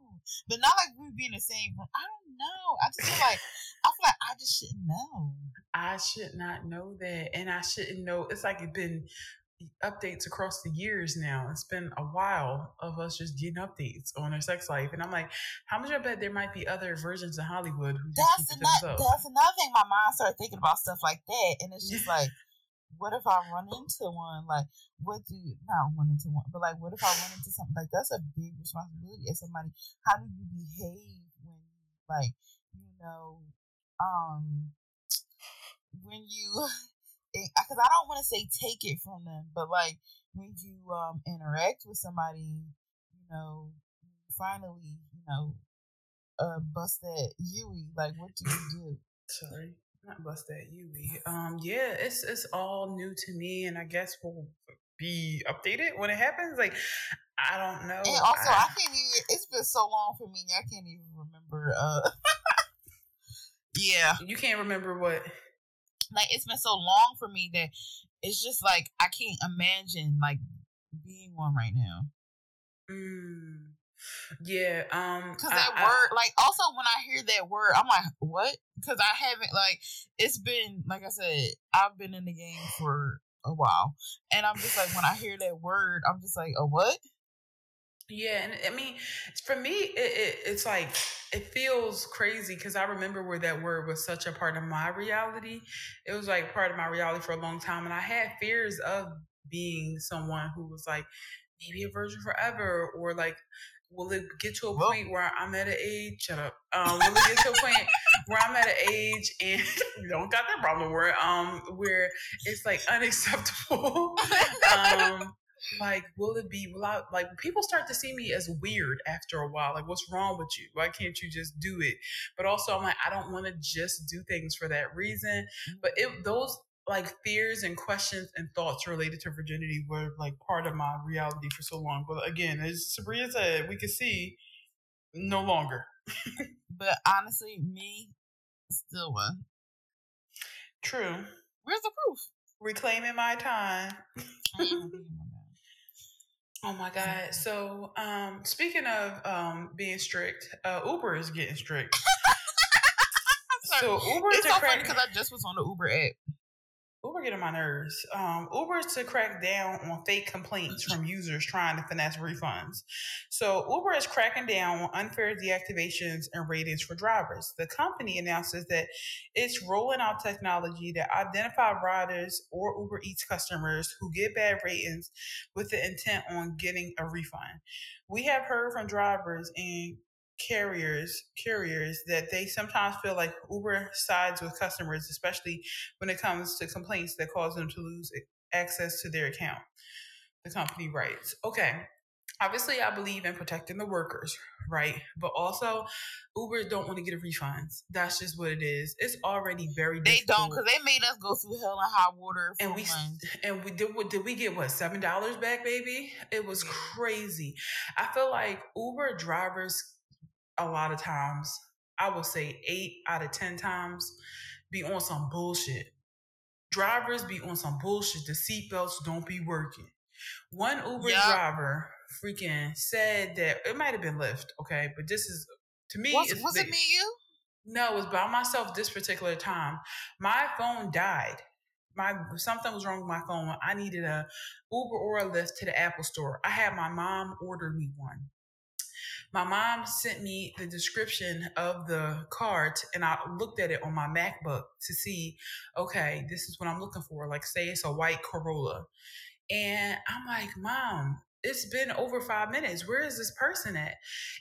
S2: but not like we be in the same room. I don't know. I just feel like I feel like I just shouldn't know.
S1: I should not know that, and I shouldn't know. It's like it's been updates across the years now. It's been a while of us just getting updates on our sex life, and I'm like, how much I bet there might be other versions of Hollywood who
S2: that's another, that's another thing. My mind started thinking about stuff like that, and it's just like what if I run into one? Like, what do you, not run into one, but like, what if I run into something? Like, that's a big responsibility as somebody. How do you behave when, like, you know, um, when you, because I don't want to say take it from them, but like, when you um interact with somebody, you know, finally, you know, uh, bust that Yui, like, what do you do?
S1: Sorry not bust that Yui. Um, yeah, it's it's all new to me, and I guess we'll be updated when it happens. Like, I don't know.
S2: And also, I, I can't even. It's been so long for me. I can't even remember. Uh, yeah,
S1: you can't remember what.
S2: Like, it's been so long for me that it's just like I can't imagine like being one right now.
S1: Mm. Yeah, um,
S2: because that I, word, I, like, also when I hear that word, I'm like, what? Because I haven't, like, it's been, like I said, I've been in the game for a while, and I'm just like, when I hear that word, I'm just like, a what?
S1: Yeah, and I mean, for me, it, it it's like it feels crazy because I remember where that word was such a part of my reality. It was like part of my reality for a long time, and I had fears of being someone who was like maybe a virgin forever, or like will it get to a well, point where I'm at an age? Shut up. Um, will it get to a point where I'm at an age and don't got that problem where um where it's like unacceptable? um, like, will it be? Will I like people start to see me as weird after a while? Like, what's wrong with you? Why can't you just do it? But also, I'm like, I don't want to just do things for that reason. But it those like fears and questions and thoughts related to virginity were like part of my reality for so long. But again, as Sabrina said, we could see no longer.
S2: but honestly, me still one.
S1: True.
S2: Where's the proof?
S1: Reclaiming my time. oh my god. So um speaking of um being strict, uh Uber is getting strict.
S2: so Uber it's so funny because I just was on the Uber app
S1: Uber getting my nerves. Um, Uber to crack down on fake complaints from users trying to finesse refunds. So Uber is cracking down on unfair deactivations and ratings for drivers. The company announces that it's rolling out technology that identify riders or Uber Eats customers who get bad ratings with the intent on getting a refund. We have heard from drivers and carriers carriers that they sometimes feel like Uber sides with customers, especially when it comes to complaints that cause them to lose access to their account. The company writes, okay, obviously I believe in protecting the workers, right? But also Uber don't want to get a refunds. That's just what it is. It's already very
S2: They difficult. don't because they made us go through hell and high water.
S1: And we and we did what did we get what seven dollars back, baby? It was crazy. I feel like Uber drivers a lot of times, I would say eight out of 10 times, be on some bullshit. Drivers be on some bullshit. The seatbelts don't be working. One Uber yep. driver freaking said that it might have been Lyft, okay, but this is to me.
S2: Was, was it me you?
S1: No, it was by myself this particular time. My phone died my something was wrong with my phone. I needed a Uber or a Lyft to the Apple store. I had my mom order me one. My mom sent me the description of the cart and I looked at it on my MacBook to see, okay, this is what I'm looking for. Like say it's a white Corolla. And I'm like, Mom, it's been over five minutes. Where is this person at?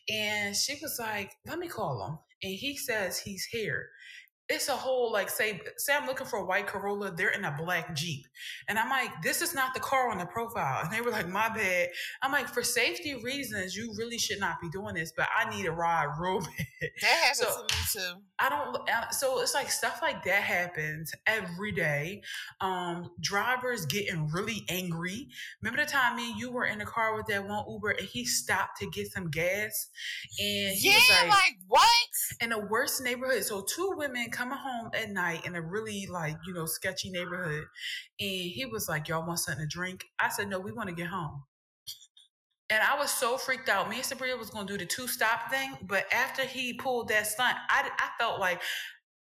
S1: And she was like, let me call him. And he says he's here it's a whole like say say I'm looking for a white Corolla, they're in a black Jeep. And I'm like, this is not the car on the profile. And they were like, my bad. I'm like, for safety reasons, you really should not be doing this, but I need a ride real bad.
S2: That happens so, to me too.
S1: I don't so it's like stuff like that happens every day. Um, drivers getting really angry. Remember the time me and you were in the car with that one Uber and he stopped to get some gas and
S2: yeah, like, like what?
S1: In the worst neighborhood. So two women coming home at night in a really like, you know, sketchy neighborhood. And he was like, Y'all want something to drink? I said, No, we want to get home. And I was so freaked out. Me and Sabria was gonna do the two stop thing, but after he pulled that stunt, I, I felt like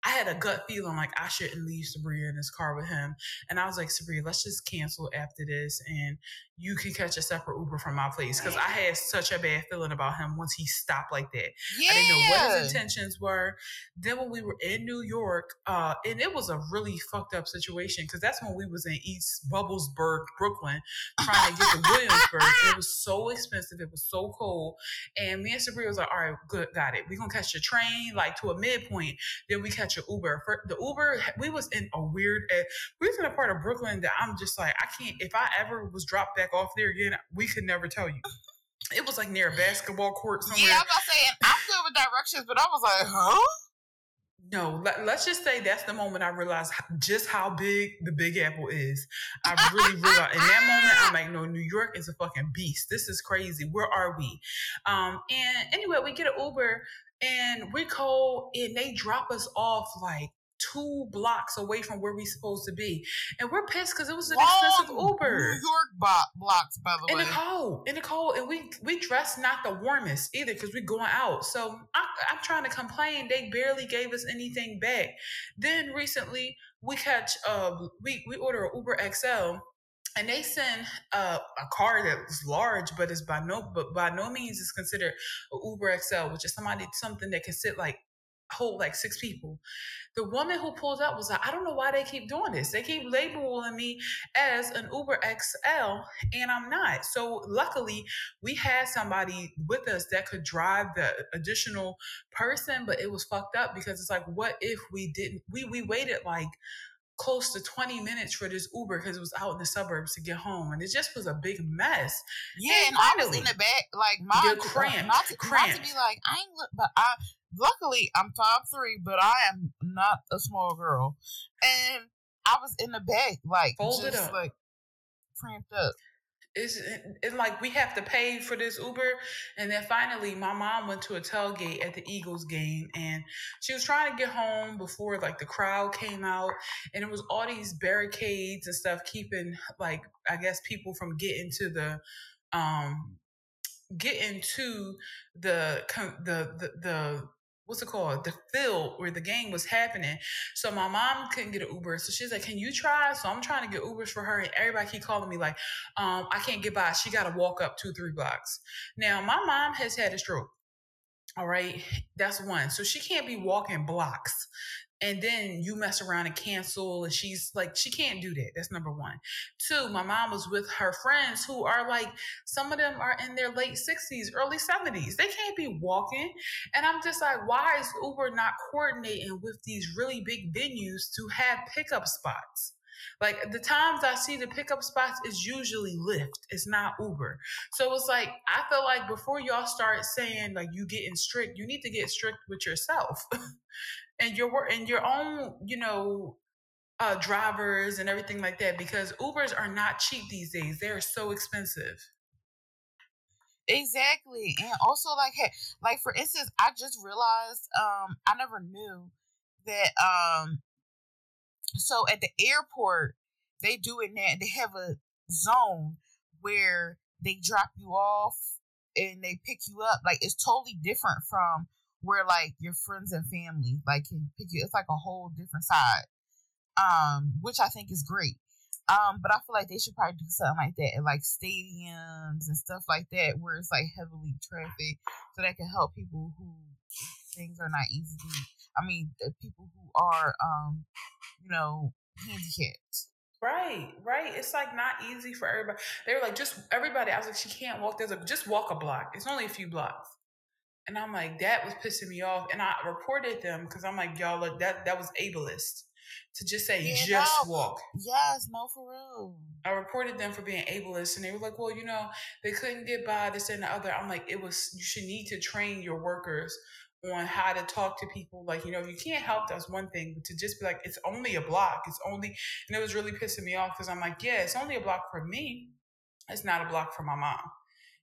S1: I had a gut feeling like I shouldn't leave Sabria in this car with him. And I was like, Sabria, let's just cancel after this and you can catch a separate Uber from my place. Because I had such a bad feeling about him once he stopped like that. Yeah. I didn't know what his intentions were. Then when we were in New York, uh, and it was a really fucked up situation because that's when we was in East Bubblesburg, Brooklyn, trying to get to Williamsburg. it was so expensive. It was so cold. And me and Sabrina was like, all right, good, got it. We're going to catch a train like to a midpoint. Then we catch an Uber. For the Uber, we was in a weird, uh, we was in a part of Brooklyn that I'm just like, I can't, if I ever was dropped back back off there again, we could never tell you. It was like near a basketball court somewhere.
S2: Yeah, I'm not saying I'm good with directions, but I was like, huh?
S1: No, let, us just say that's the moment I realized just how big the Big Apple is. I really realized in that moment, I'm like, no, New York is a fucking beast. This is crazy. Where are we? Um, and anyway, we get an Uber and we call and they drop us off like two blocks away from where we supposed to be, and we're pissed because it was an Long expensive Uber.
S2: New York bo- blocks, by the
S1: way. In the cold, in the cold, and we we dressed not the warmest either because we're going out. So I, I'm trying to complain. They barely gave us anything back. Then recently we catch uh we we order an Uber XL and they send uh, a car that's large, but it's by no but by no means is considered an Uber XL, which is somebody something that can sit like hold like six people. The woman who pulled up was like, I don't know why they keep doing this. They keep labeling me as an Uber XL, and I'm not. So luckily, we had somebody with us that could drive the additional person, but it was fucked up because it's like, what if we didn't? We we waited like close to 20 minutes for this Uber because it was out in the suburbs to get home. And it just was a big mess.
S2: Yeah, and, and I was in the back, like, mom, cramped, not, to, cramped. not to be like, I ain't look, but I, luckily I'm five three, but I am not a small girl, and I was in the back like Folded just up. like cramped up.
S1: It's, it's like we have to pay for this Uber. And then finally, my mom went to a tailgate at the Eagles game and she was trying to get home before like the crowd came out. And it was all these barricades and stuff keeping like, I guess, people from getting to the, um, get into the the the, the what's it called? The field where the game was happening. So my mom couldn't get an Uber. So she's like, Can you try? So I'm trying to get Ubers for her. And everybody keep calling me like, um, I can't get by. She gotta walk up two, three blocks. Now my mom has had a stroke. All right. That's one. So she can't be walking blocks and then you mess around and cancel and she's like she can't do that that's number one two my mom was with her friends who are like some of them are in their late 60s early 70s they can't be walking and i'm just like why is uber not coordinating with these really big venues to have pickup spots like the times I see the pickup spots is usually Lyft. It's not Uber. So it's like I feel like before y'all start saying like you getting strict, you need to get strict with yourself. and your and your own, you know, uh, drivers and everything like that because Ubers are not cheap these days. They are so expensive.
S2: Exactly, and also like, hey, like for instance, I just realized um I never knew that um so at the airport they do it now. They have a zone where they drop you off and they pick you up. Like it's totally different from where like your friends and family like can pick you. It's like a whole different side. um, which I think is great. Um, but I feel like they should probably do something like that at like stadiums and stuff like that, where it's like heavily traffic, so that can help people who things are not easily. I mean, the people who are, um, you know, handicapped.
S1: Right, right. It's like not easy for everybody. They were like, just everybody. I was like, she can't walk. There's a just walk a block. It's only a few blocks. And I'm like, that was pissing me off. And I reported them because I'm like, y'all, look, that that was ableist to just say yeah, just no. walk.
S2: Yes, no, for real.
S1: I reported them for being ableist, and they were like, "Well, you know, they couldn't get by this and the other." I'm like, "It was you should need to train your workers on how to talk to people. Like, you know, you can't help that's one thing, but to just be like, it's only a block. It's only, and it was really pissing me off because I'm like, yeah, it's only a block for me. It's not a block for my mom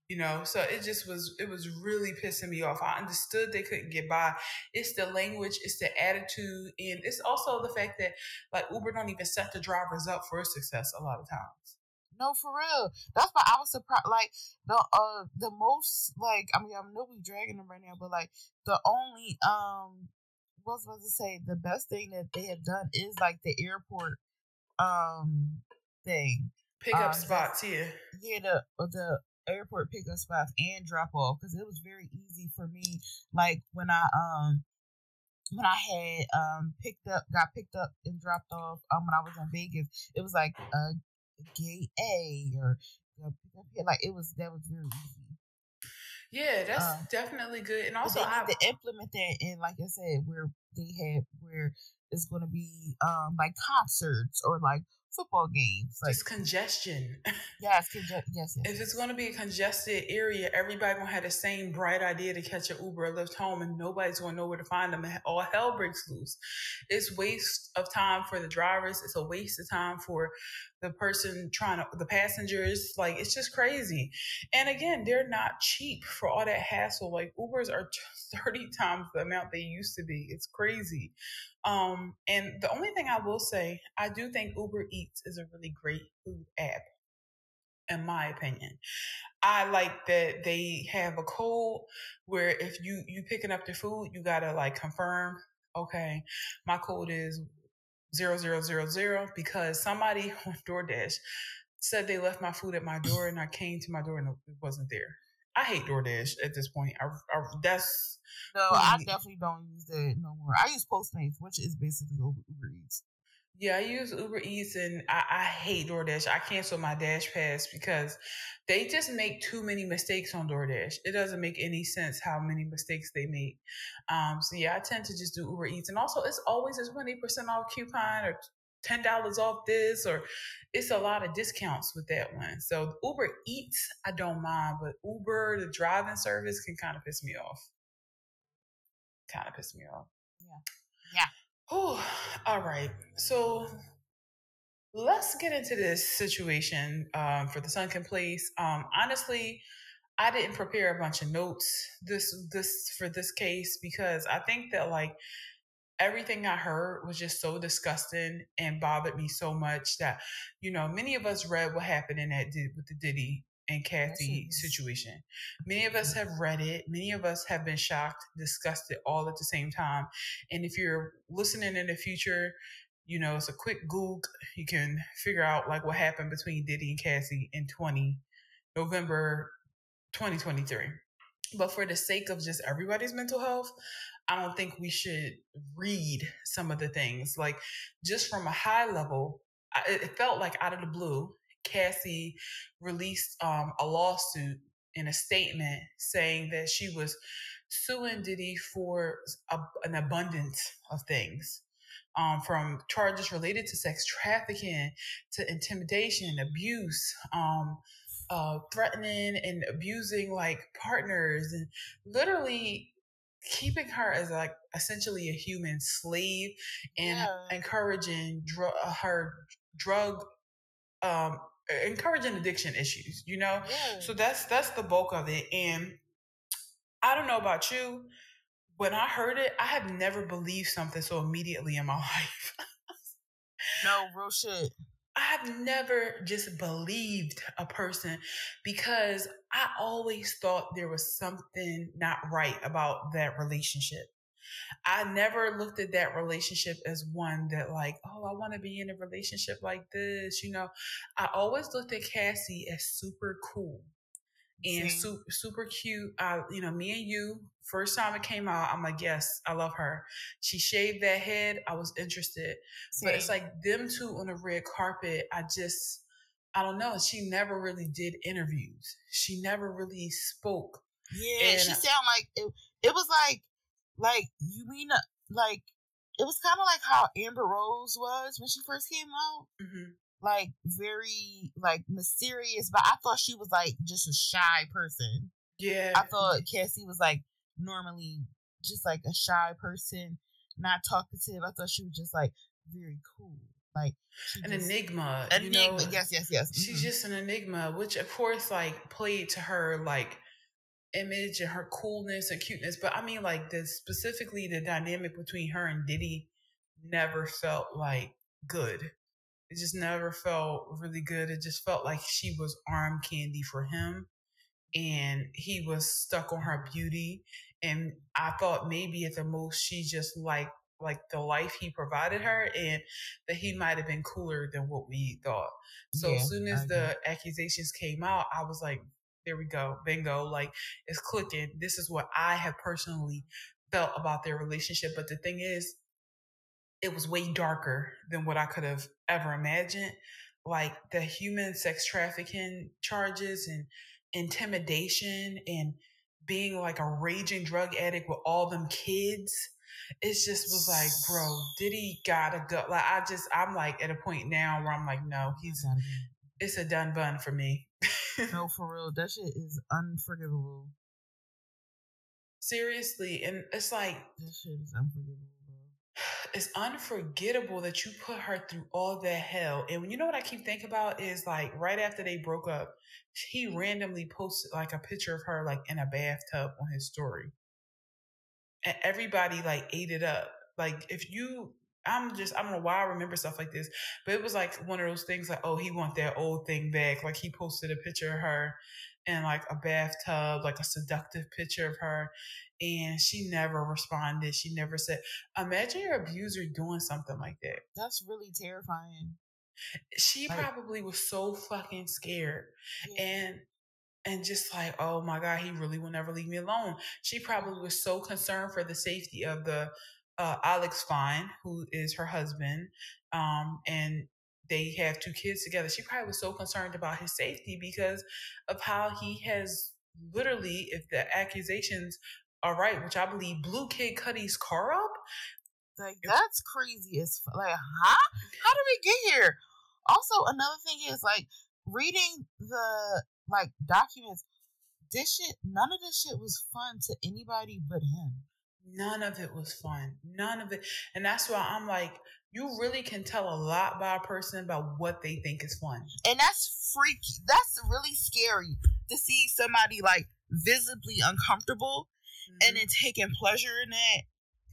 S1: you know so it just was it was really pissing me off. I understood they couldn't get by. It's the language it's the attitude and it's also the fact that like uber don't even set the drivers up for success a lot of times.
S2: No for real. That's why i was surprised like the uh the most like i mean i know we dragging them right now but like the only um what was supposed to say? The best thing that they have done is like the airport um thing.
S1: Pickup um, spots yeah.
S2: Yeah the the airport pickup spots and drop off because it was very easy for me. Like when I um when I had um picked up got picked up and dropped off um when I was in Vegas, it was like a gate A or like it was that was very easy.
S1: Yeah, that's um, definitely good. And also,
S2: I need to implement that. And like I said, where they had where it's going to be um like concerts or like football games.
S1: Like, just congestion.
S2: Yes, conge- yes, yes.
S1: If it's going to be a congested area, everybody going to have the same bright idea to catch an Uber or Lyft home, and nobody's going to know where to find them. And all hell breaks loose. It's waste of time for the drivers. It's a waste of time for the person trying to, the passengers. Like, it's just crazy. And again, they're not cheap for all that hassle. Like, Ubers are 30 times the amount they used to be. It's crazy. Um, and the only thing I will say, I do think Uber Eats is a really great food app, in my opinion. I like that they have a code where if you you picking up the food, you gotta like confirm. Okay, my code is zero zero zero zero because somebody on DoorDash said they left my food at my door and I came to my door and it wasn't there. I hate DoorDash at this point. I, I that's
S2: no, I definitely don't use that no more. I use Postmates, which is basically Uber Eats.
S1: Yeah, I use Uber Eats and I, I hate DoorDash. I cancel my Dash Pass because they just make too many mistakes on DoorDash. It doesn't make any sense how many mistakes they make. Um, so yeah, I tend to just do Uber Eats, and also it's always a twenty percent off coupon or ten dollars off this, or it's a lot of discounts with that one. So Uber Eats, I don't mind, but Uber, the driving service, can kind of piss me off kind of piss me off.
S2: Yeah. Yeah.
S1: Oh, all right. So let's get into this situation um, for the Sunken Place. Um, honestly, I didn't prepare a bunch of notes this this for this case because I think that like everything I heard was just so disgusting and bothered me so much that you know many of us read what happened in that with the Diddy and Cassie situation. Many of us have read it. Many of us have been shocked, disgusted all at the same time. And if you're listening in the future, you know, it's a quick Google. You can figure out like what happened between Diddy and Cassie in 20 November 2023. But for the sake of just everybody's mental health, I don't think we should read some of the things. Like just from a high level, it felt like out of the blue, Cassie released um, a lawsuit in a statement saying that she was suing Diddy for a, an abundance of things. Um, from charges related to sex trafficking to intimidation, abuse, um, uh, threatening and abusing like partners, and literally keeping her as like essentially a human slave and yeah. encouraging dr- her drug um, encouraging addiction issues, you know? Yeah. So that's that's the bulk of it. And I don't know about you. When I heard it, I have never believed something so immediately in my life.
S2: no, real shit.
S1: I have never just believed a person because I always thought there was something not right about that relationship. I never looked at that relationship as one that like, oh, I want to be in a relationship like this. You know, I always looked at Cassie as super cool and super, super cute. Uh, you know, me and you, first time it came out, I'm like, yes, I love her. She shaved that head. I was interested, Same. but it's like them two on the red carpet. I just, I don't know. She never really did interviews. She never really spoke.
S2: Yeah, and she sound like it. It was like, like you mean uh, like it was kind of like how Amber Rose was when she first came out. Mm-hmm like very like mysterious, but I thought she was like just a shy person. Yeah. I thought Cassie was like normally just like a shy person, not talkative. I thought she was just like very cool. Like
S1: an just, enigma.
S2: Enigma. You know, yes, yes, yes.
S1: Mm-hmm. She's just an enigma, which of course like played to her like image and her coolness and cuteness. But I mean like the specifically the dynamic between her and Diddy never felt like good it just never felt really good. It just felt like she was arm candy for him and he was stuck on her beauty. And I thought maybe at the most she just liked like the life he provided her and that he might have been cooler than what we thought. So yeah, as soon as the accusations came out, I was like, there we go, bingo, like it's clicking. This is what I have personally felt about their relationship. But the thing is, it was way darker than what I could have ever imagined. Like the human sex trafficking charges and intimidation and being like a raging drug addict with all them kids. It just was like, bro, Diddy gotta go. Like I just, I'm like at a point now where I'm like, no, he's, it's a done bun for me.
S2: no, for real, that shit is unforgivable.
S1: Seriously, and it's like
S2: that shit is unforgivable
S1: it's unforgettable that you put her through all that hell. And you know what I keep thinking about is like right after they broke up, he randomly posted like a picture of her like in a bathtub on his story. And everybody like ate it up. Like if you I'm just I don't know why I remember stuff like this, but it was like one of those things like, oh, he want that old thing back. Like he posted a picture of her in like a bathtub, like a seductive picture of her and she never responded. She never said, Imagine your abuser doing something like that.
S2: That's really terrifying.
S1: She like, probably was so fucking scared. Yeah. And and just like, oh my God, he really will never leave me alone. She probably was so concerned for the safety of the uh, Alex Fine, who is her husband, um, and they have two kids together. She probably was so concerned about his safety because of how he has literally, if the accusations are right, which I believe blew Kid Cudi's car up.
S2: Like that's crazy as like, huh? How did we get here? Also, another thing is like reading the like documents. This shit, none of this shit was fun to anybody but him.
S1: None of it was fun. None of it, and that's why I'm like, you really can tell a lot by a person about what they think is fun.
S2: And that's freaky. That's really scary to see somebody like visibly uncomfortable mm-hmm. and then taking pleasure in it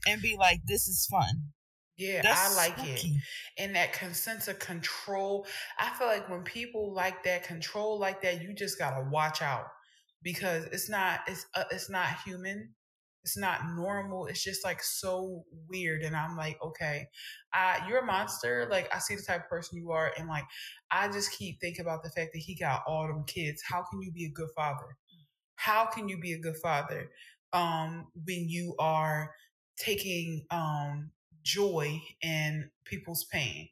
S2: and be like, this is fun.
S1: Yeah, That's I like spooky. it. And that sense of control. I feel like when people like that control like that, you just gotta watch out because it's not it's uh, it's not human. It's not normal. It's just like so weird. And I'm like, okay, uh, you're a monster. Like I see the type of person you are, and like I just keep thinking about the fact that he got all them kids. How can you be a good father? How can you be a good father? um, when you are taking um, joy in people's pain?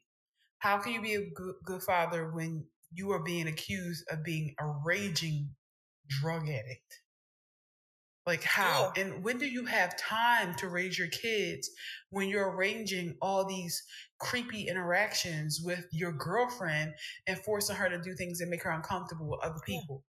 S1: How can you be a good, good father when you are being accused of being a raging drug addict? Like how? Yeah. And when do you have time to raise your kids when you're arranging all these creepy interactions with your girlfriend and forcing her to do things that make her uncomfortable with other people?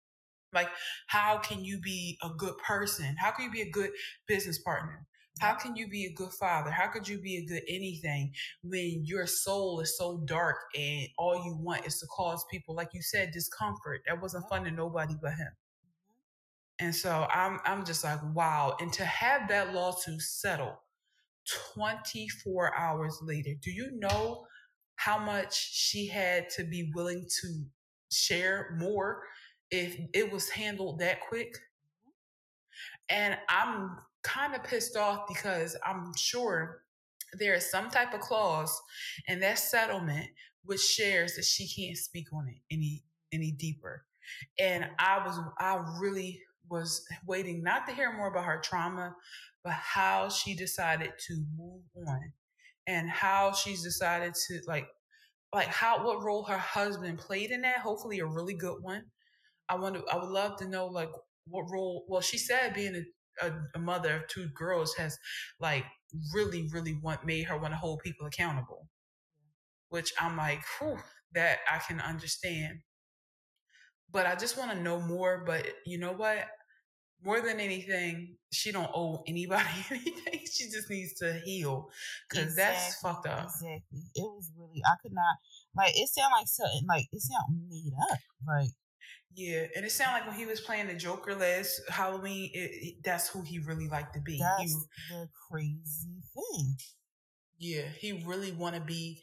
S1: Like, how can you be a good person? How can you be a good business partner? How can you be a good father? How could you be a good anything when your soul is so dark and all you want is to cause people, like you said, discomfort? That wasn't fun to nobody but him. And so I'm I'm just like, wow. And to have that lawsuit settle 24 hours later, do you know how much she had to be willing to share more if it was handled that quick. And I'm kind of pissed off because I'm sure there is some type of clause in that settlement which shares that she can't speak on it any any deeper. And I was I really was waiting not to hear more about her trauma, but how she decided to move on and how she's decided to like like how what role her husband played in that hopefully a really good one. I to i would love to know like what role well she said being a, a, a mother of two girls has like really really want made her want to hold people accountable which i'm like whew, that i can understand but i just want to know more but you know what more than anything, she don't owe anybody anything. She just needs to heal because exactly, that's fucked up.
S2: Exactly. It was really I could not like it sounded like something like it sounded made up. Like
S1: yeah, and it sounded like when he was playing the Joker last Halloween, it, it, that's who he really liked to be.
S2: That's
S1: he,
S2: the crazy thing.
S1: Yeah, he really want to be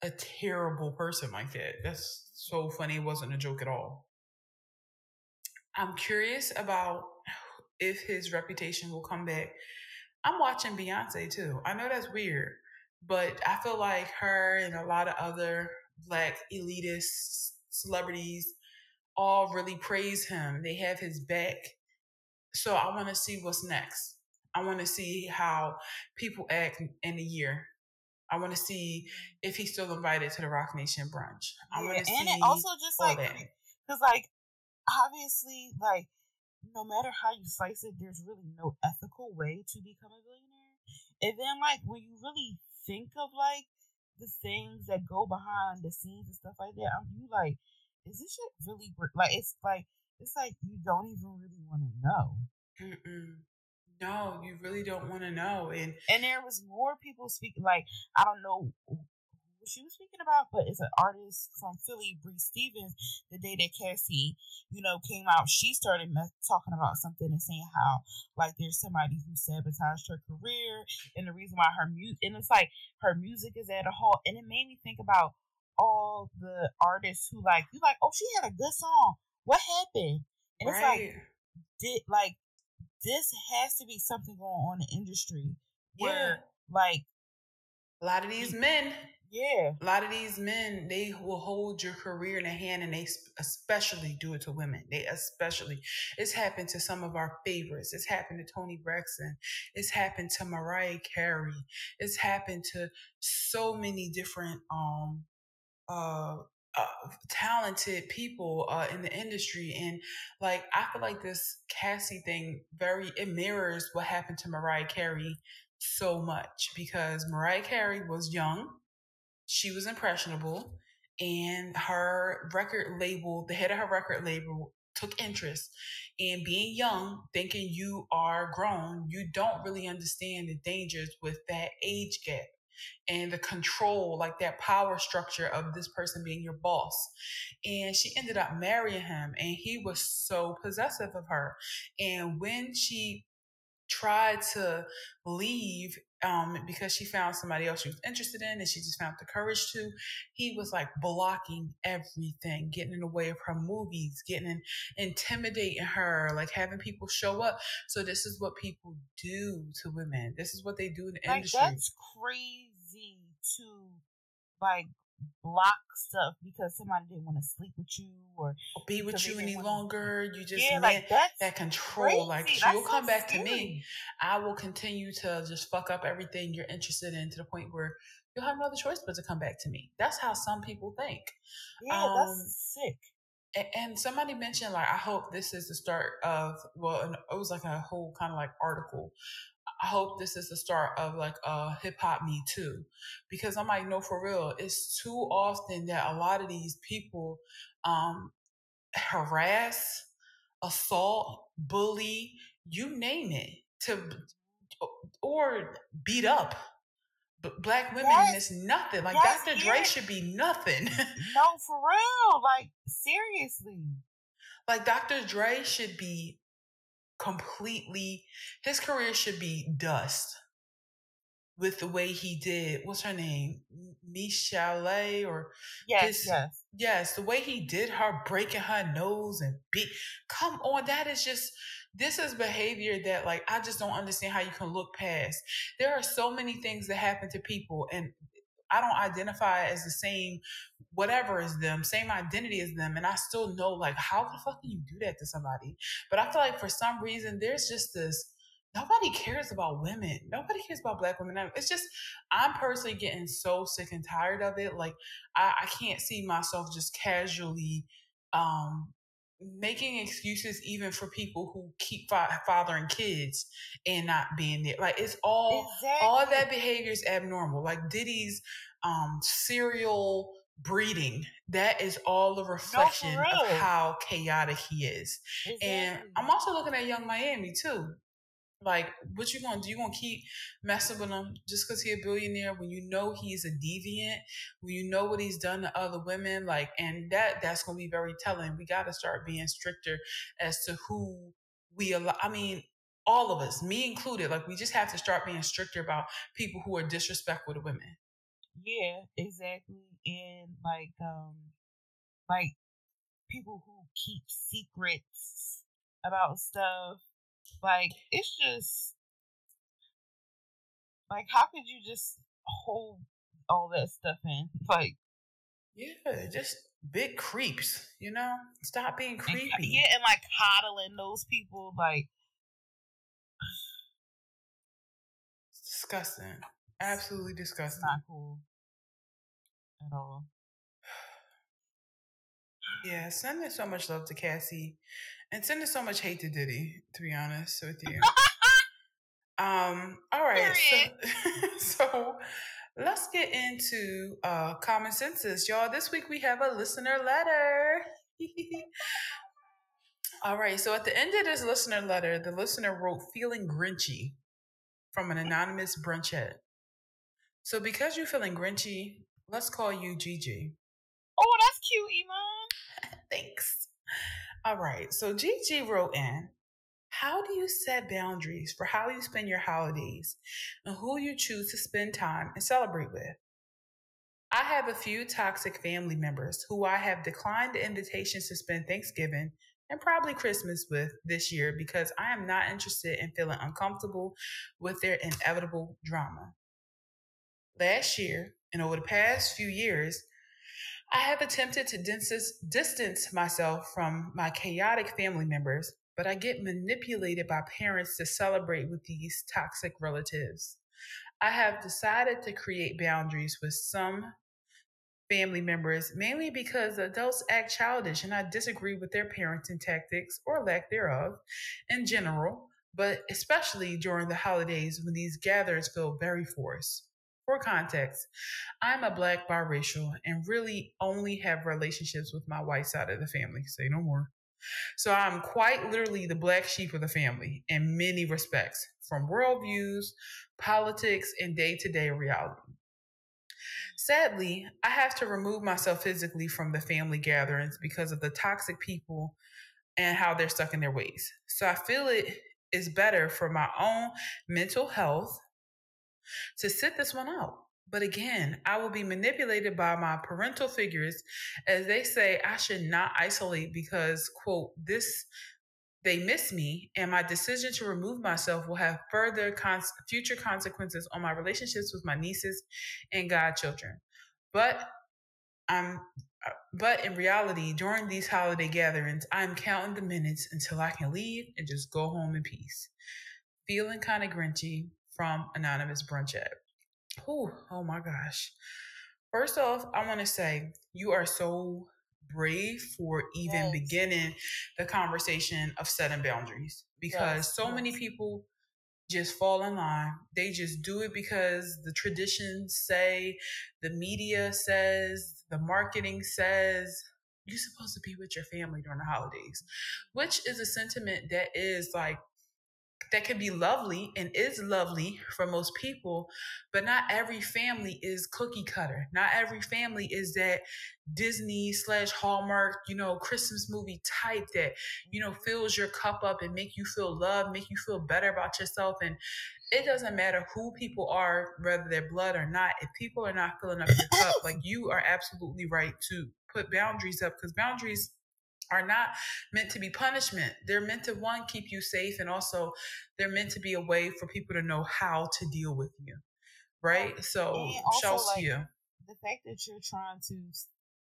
S1: a terrible person like that. That's so funny. It wasn't a joke at all. I'm curious about if his reputation will come back. I'm watching Beyonce too. I know that's weird, but I feel like her and a lot of other black elitist celebrities all really praise him. They have his back. So I want to see what's next. I want to see how people act in a year. I want to see if he's still invited to the Roc Nation brunch. I want to see.
S2: And it also just like, because like obviously, like, no matter how you slice it, there's really no ethical way to become a billionaire. And then, like, when you really think of like the things that go behind the scenes and stuff like that, I'm you like, is this shit really work? like? It's like it's like you don't even really want to know.
S1: Mm-mm. No, you really don't want to know. And
S2: and there was more people speaking. Like I don't know she was speaking about, but it's an artist from Philly, Bri Steves. The day that Cassie, you know, came out, she started talking about something and saying how like there's somebody who sabotaged her career, and the reason why her music, and it's like her music is at a halt, and it made me think about all the artists who like you like, oh, she had a good song. What happened? And right. it's like, did like this has to be something going on in the industry where yeah. like
S1: a lot of these men
S2: yeah.
S1: A lot of these men, they will hold your career in a hand and they especially do it to women. They especially, it's happened to some of our favorites. It's happened to Toni Braxton. It's happened to Mariah Carey. It's happened to so many different, um, uh, uh, talented people uh, in the industry and like i feel like this cassie thing very it mirrors what happened to mariah carey so much because mariah carey was young she was impressionable and her record label, the head of her record label, took interest. And being young, thinking you are grown, you don't really understand the dangers with that age gap and the control, like that power structure of this person being your boss. And she ended up marrying him, and he was so possessive of her. And when she tried to leave um, because she found somebody else she was interested in and she just found the courage to. He was like blocking everything, getting in the way of her movies, getting in, intimidating her, like having people show up. So this is what people do to women. This is what they do in the
S2: like,
S1: industry.
S2: That's crazy to like block stuff because somebody didn't want to sleep with you or
S1: be with you any longer. You just yeah, like that control. Crazy. Like that's you'll so come back scary. to me. I will continue to just fuck up everything you're interested in to the point where you'll have no other choice but to come back to me. That's how some people think.
S2: Yeah, um, that's sick.
S1: And, and somebody mentioned like I hope this is the start of well, it was like a whole kind of like article I hope this is the start of like a hip hop me too. Because I'm like, no, for real, it's too often that a lot of these people um, harass, assault, bully, you name it, to or beat up black women yes. nothing. Like yes, Dr. Dre should be nothing.
S2: no, for real. Like seriously.
S1: Like Dr. Dre should be completely his career should be dust with the way he did. What's her name? Michel'le or
S2: yes, his, yes,
S1: yes. The way he did her, breaking her nose and beat. Come on, that is just. This is behavior that, like, I just don't understand how you can look past. There are so many things that happen to people, and I don't identify as the same whatever as them, same identity as them, and I still know like how the fuck can you do that to somebody? But I feel like for some reason there's just this nobody cares about women. Nobody cares about black women. It's just I'm personally getting so sick and tired of it. Like I, I can't see myself just casually um making excuses even for people who keep fa- fathering kids and not being there. Like it's all exactly. all that behavior is abnormal. Like Diddy's um serial breeding that is all a reflection no, of how chaotic he is exactly. and i'm also looking at Yung Miami too like, what you gonna do? You gonna keep messing with him just because he a billionaire when you know he's a deviant, when you know what he's done to other women, like, and that that's gonna be very telling. We got to start being stricter as to who we allow. I mean, all of us, me included, like, we just have to start being stricter about people who are disrespectful to women.
S2: Yeah, exactly, and like, um, like people who keep secrets about stuff like it's just like how could you just hold all that stuff in? Like
S1: yeah, just big creeps, you know? Stop being creepy.
S2: And, yeah, and like coddling those people like
S1: it's disgusting. Absolutely disgusting.
S2: It's not cool at all.
S1: Yeah, sending so much love to Cassie and sending so much hate to Diddy, to be honest with you. um, all right. So, so let's get into uh common senses, y'all. This week we have a listener letter. all right, so at the end of this listener letter, the listener wrote feeling grinchy from an anonymous brunchette. So because you're feeling grinchy, let's call you Gigi.
S2: Oh, that's cute, Iman.
S1: Thanks. All right. So Gigi wrote in, how do you set boundaries for how you spend your holidays and who you choose to spend time and celebrate with? I have a few toxic family members who I have declined the invitations to spend Thanksgiving and probably Christmas with this year because I am not interested in feeling uncomfortable with their inevitable drama. Last year, and over the past few years, I have attempted to distance myself from my chaotic family members, but I get manipulated by parents to celebrate with these toxic relatives. I have decided to create boundaries with some family members, mainly because adults act childish and I disagree with their parenting tactics or lack thereof in general, but especially during the holidays when these gatherings feel very forced. For context, I'm a black biracial and really only have relationships with my white side of the family. Say no more. So I'm quite literally the black sheep of the family in many respects, from worldviews, politics, and day to day reality. Sadly, I have to remove myself physically from the family gatherings because of the toxic people and how they're stuck in their ways. So I feel it is better for my own mental health to sit this one out. But again, I will be manipulated by my parental figures as they say I should not isolate because, quote, this they miss me and my decision to remove myself will have further cons- future consequences on my relationships with my nieces and godchildren. But I'm uh, but in reality, during these holiday gatherings, I'm counting the minutes until I can leave and just go home in peace. Feeling kind of grinchy, from Anonymous Brunchette. Whew, oh my gosh. First off, I want to say you are so brave for even yes. beginning the conversation of setting boundaries because yes. so yes. many people just fall in line. They just do it because the traditions say, the media says, the marketing says, you're supposed to be with your family during the holidays, which is a sentiment that is like that can be lovely and is lovely for most people, but not every family is cookie cutter. Not every family is that Disney slash Hallmark, you know, Christmas movie type that, you know, fills your cup up and make you feel loved, make you feel better about yourself. And it doesn't matter who people are, whether they're blood or not. If people are not filling up your cup, like you are absolutely right to put boundaries up because boundaries are not meant to be punishment. They're meant to one keep you safe and also they're meant to be a way for people to know how to deal with you. Right? So shouts like, to you.
S2: The fact that you're trying to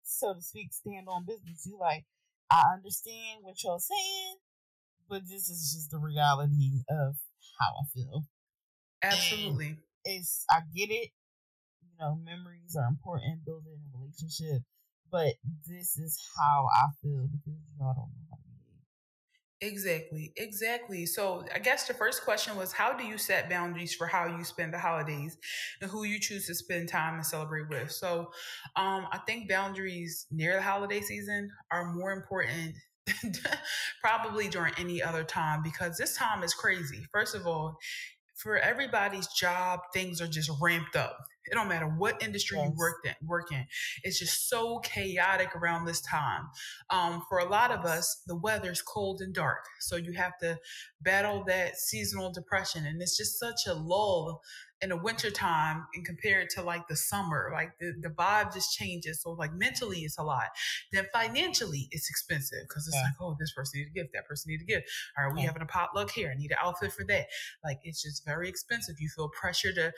S2: so to speak stand on business, you like, I understand what you're saying, but this is just the reality of how I feel.
S1: Absolutely. And
S2: it's I get it. You know, memories are important building a relationship but this is how I feel because y'all don't know how to behave.
S1: Exactly, exactly. So I guess the first question was how do you set boundaries for how you spend the holidays and who you choose to spend time and celebrate with? So um, I think boundaries near the holiday season are more important probably during any other time because this time is crazy. First of all, for everybody's job, things are just ramped up. It don't matter what industry yes. you work in, work in. It's just so chaotic around this time. Um, for a lot of us, the weather's cold and dark, so you have to battle that seasonal depression, and it's just such a lull in the wintertime and compare it to like the summer, like the, the vibe just changes. So like mentally it's a lot. Then financially it's expensive because it's yeah. like, oh, this person need a gift, that person need a gift. All right, we yeah. having a potluck here. I need an outfit for that. Like it's just very expensive. You feel pressure to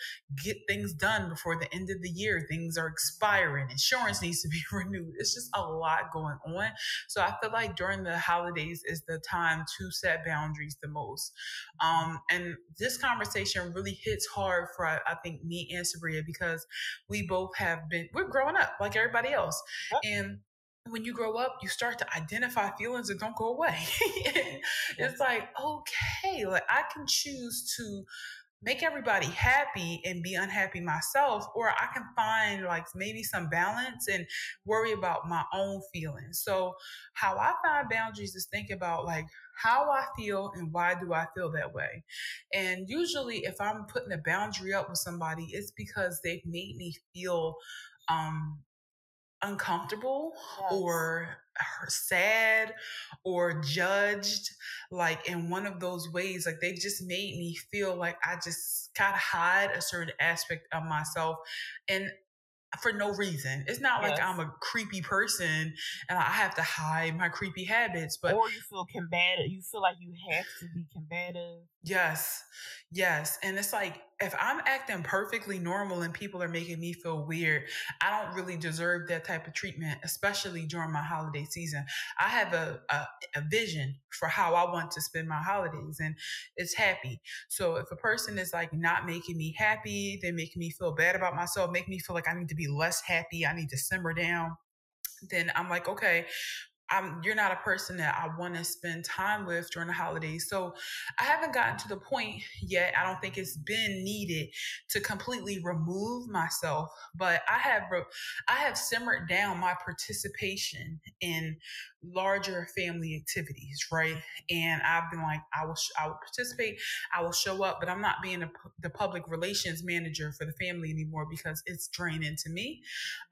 S1: get things done before the end of the year. Things are expiring. Insurance needs to be renewed. It's just a lot going on. So I feel like during the holidays is the time to set boundaries the most. Um, and this conversation really hits hard for I think me and Sabria because we both have been we're growing up like everybody else, yep. and when you grow up, you start to identify feelings that don't go away. it's like, okay, like I can choose to make everybody happy and be unhappy myself or i can find like maybe some balance and worry about my own feelings so how i find boundaries is think about like how i feel and why do i feel that way. And usually if i'm putting a boundary up with somebody it's because they've made me feel um uncomfortable yes. or sad or judged. Like in one of those ways like they just made me feel like i just gotta hide a certain aspect of myself. And for no reason. It's not yes. like I'm a creepy person and I have to hide my creepy habits, but
S2: or you feel combative. You feel like you have to be combative.
S1: Yes, yes, and it's like if I'm acting perfectly normal and people are making me feel weird, I don't really deserve that type of treatment, especially during my holiday season. I have a, a, a vision for how I want to spend my holidays and it's happy. So if a person is like not making me happy, they make me feel bad about myself, make me feel like I need to be less happy, I need to simmer down then I'm like, okay, I'm, you're not a person that I want to spend time with during the holidays. So I haven't gotten to the point yet. I don't think it's been needed to completely remove myself, but I have, I have simmered down my participation in larger family activities, right? And I've been like, I will, I will participate, I will show up, but I'm not being a, the public relations manager for the family anymore because it's draining to me.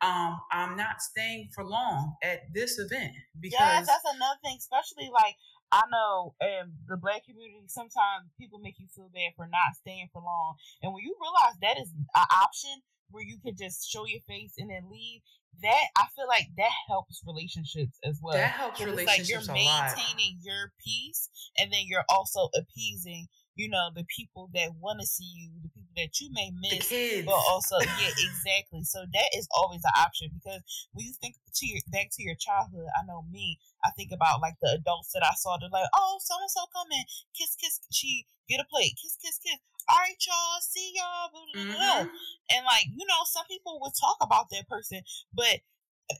S1: Um, I'm not staying for long at this event because
S2: yes, that's another thing, especially like I know in the black community, sometimes people make you feel bad for not staying for long. And when you realize that is an option where you can just show your face and then leave, that I feel like that helps relationships as well.
S1: That helps relationships
S2: like you're maintaining your peace and then you're also appeasing you know, the people that want to see you, the people that you may miss, but also, yeah, exactly. So that is always an option because when you think to your back to your childhood, I know me, I think about like the adults that I saw. They're like, oh, so and so coming, kiss, kiss. She get a plate, kiss, kiss, kiss. All right, y'all, see y'all. Blah, blah, blah. Mm-hmm. And like, you know, some people would talk about that person, but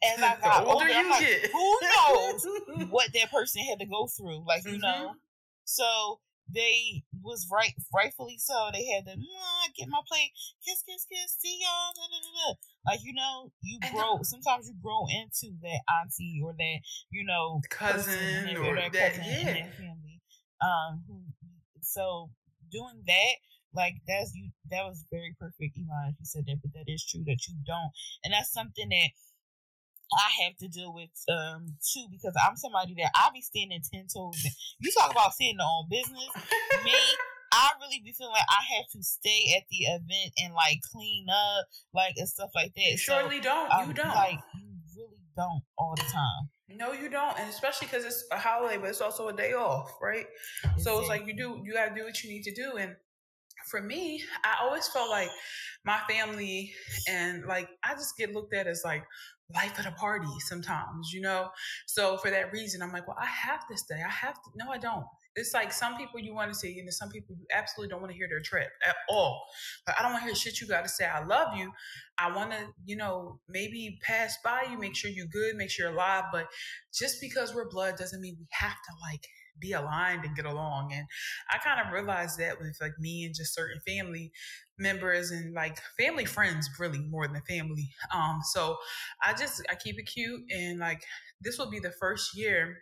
S2: as I got older, I'm like, who knows what that person had to go through? Like, you mm-hmm. know. So they was right rightfully so. They had to get my plate, kiss, kiss, kiss, see y'all. Da, da, da, like you know, you grow. Sometimes you grow into that auntie or that you know
S1: cousin or, or that, cousin yeah.
S2: family. Um, who so doing that like that's you that was very perfect Iman if you said that but that is true that you don't and that's something that I have to deal with um too because I'm somebody that I be standing ten toes. In. You talk about standing on business. Me, I really be feeling like I have to stay at the event and like clean up, like and stuff like that.
S1: You surely so, don't. Um, you don't.
S2: Like you really don't all the time.
S1: No, you don't, and especially because it's a holiday, but it's also a day off, right? Exactly. So it's like you do, you gotta do what you need to do, and for me, I always felt like my family and like I just get looked at as like life at a party sometimes, you know? So for that reason, I'm like, well, I have to stay. I have to. No, I don't. It's like some people you want to see, and there's some people you absolutely don't want to hear their trip at all. Like, I don't want to hear shit you got to say. I love you. I want to, you know, maybe pass by you, make sure you're good, make sure you're alive. But just because we're blood doesn't mean we have to like be aligned and get along. And I kind of realized that with like me and just certain family members and like family friends, really more than family. Um, so I just I keep it cute and like this will be the first year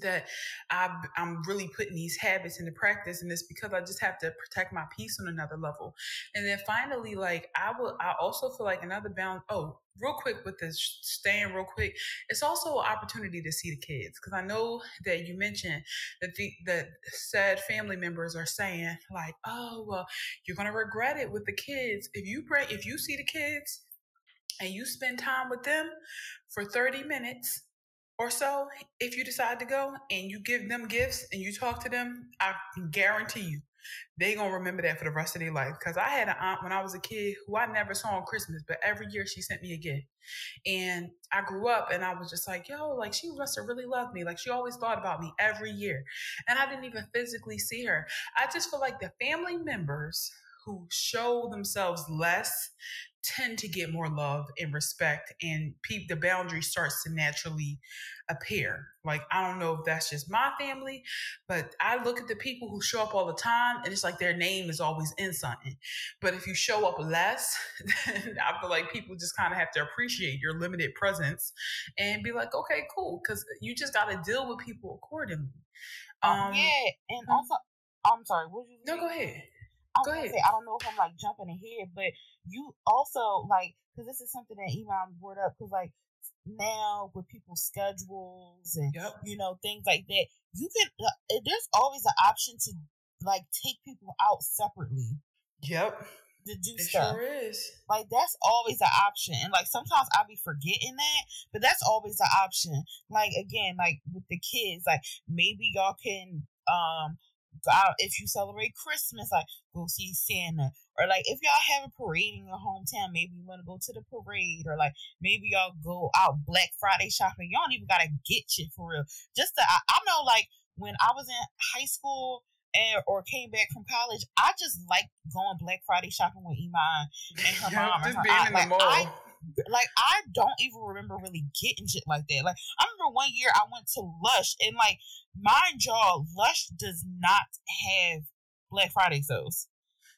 S1: that I, am really putting these habits into practice and it's because I just have to protect my peace on another level. And then finally, like I will, I also feel like another balance. Oh, real quick with this staying real quick, it's also an opportunity to see the kids. Cause I know that you mentioned that the, that said family members are saying like, oh, well, you're going to regret it with the kids. If you bring, if you see the kids and you spend time with them for 30 minutes, or so, if you decide to go and you give them gifts and you talk to them, I guarantee you, they gonna remember that for the rest of their life. Cause I had an aunt when I was a kid who I never saw on Christmas, but every year she sent me a gift. And I grew up and I was just like, yo, like she must have really loved me. Like she always thought about me every year. And I didn't even physically see her. I just feel like the family members who show themselves less tend to get more love and respect and pe- the boundary starts to naturally appear. Like i don't know if that's just my family but i look at the people who show up all the time and it's like their name is always in something. But if you show up less then i feel like people just kind of have to appreciate your limited presence and be like okay cool because you just got to deal with people accordingly.
S2: Um yeah and also i'm sorry what you
S1: no go ahead
S2: I Go ahead. Say, I don't know if I'm like jumping ahead, but you also like because this is something that Iman brought up because like now with people's schedules and yep. you know things like that, you can uh, there's always an option to like take people out separately.
S1: Yep.
S2: To do it stuff.
S1: Sure is.
S2: Like that's always an option. And like sometimes I'll be forgetting that, but that's always an option. Like again, like with the kids, like maybe y'all can um out if you celebrate Christmas, like go see Santa. Or like if y'all have a parade in your hometown, maybe you want to go to the parade, or like maybe y'all go out Black Friday shopping. Y'all don't even gotta get shit for real. Just I, I know like when I was in high school and or came back from college, I just like going Black Friday shopping with Iman and her mom. Just being in like, the mall. I, like I don't even remember really getting shit like that. Like I remember one year I went to Lush and like mind y'all, Lush does not have Black Friday sales.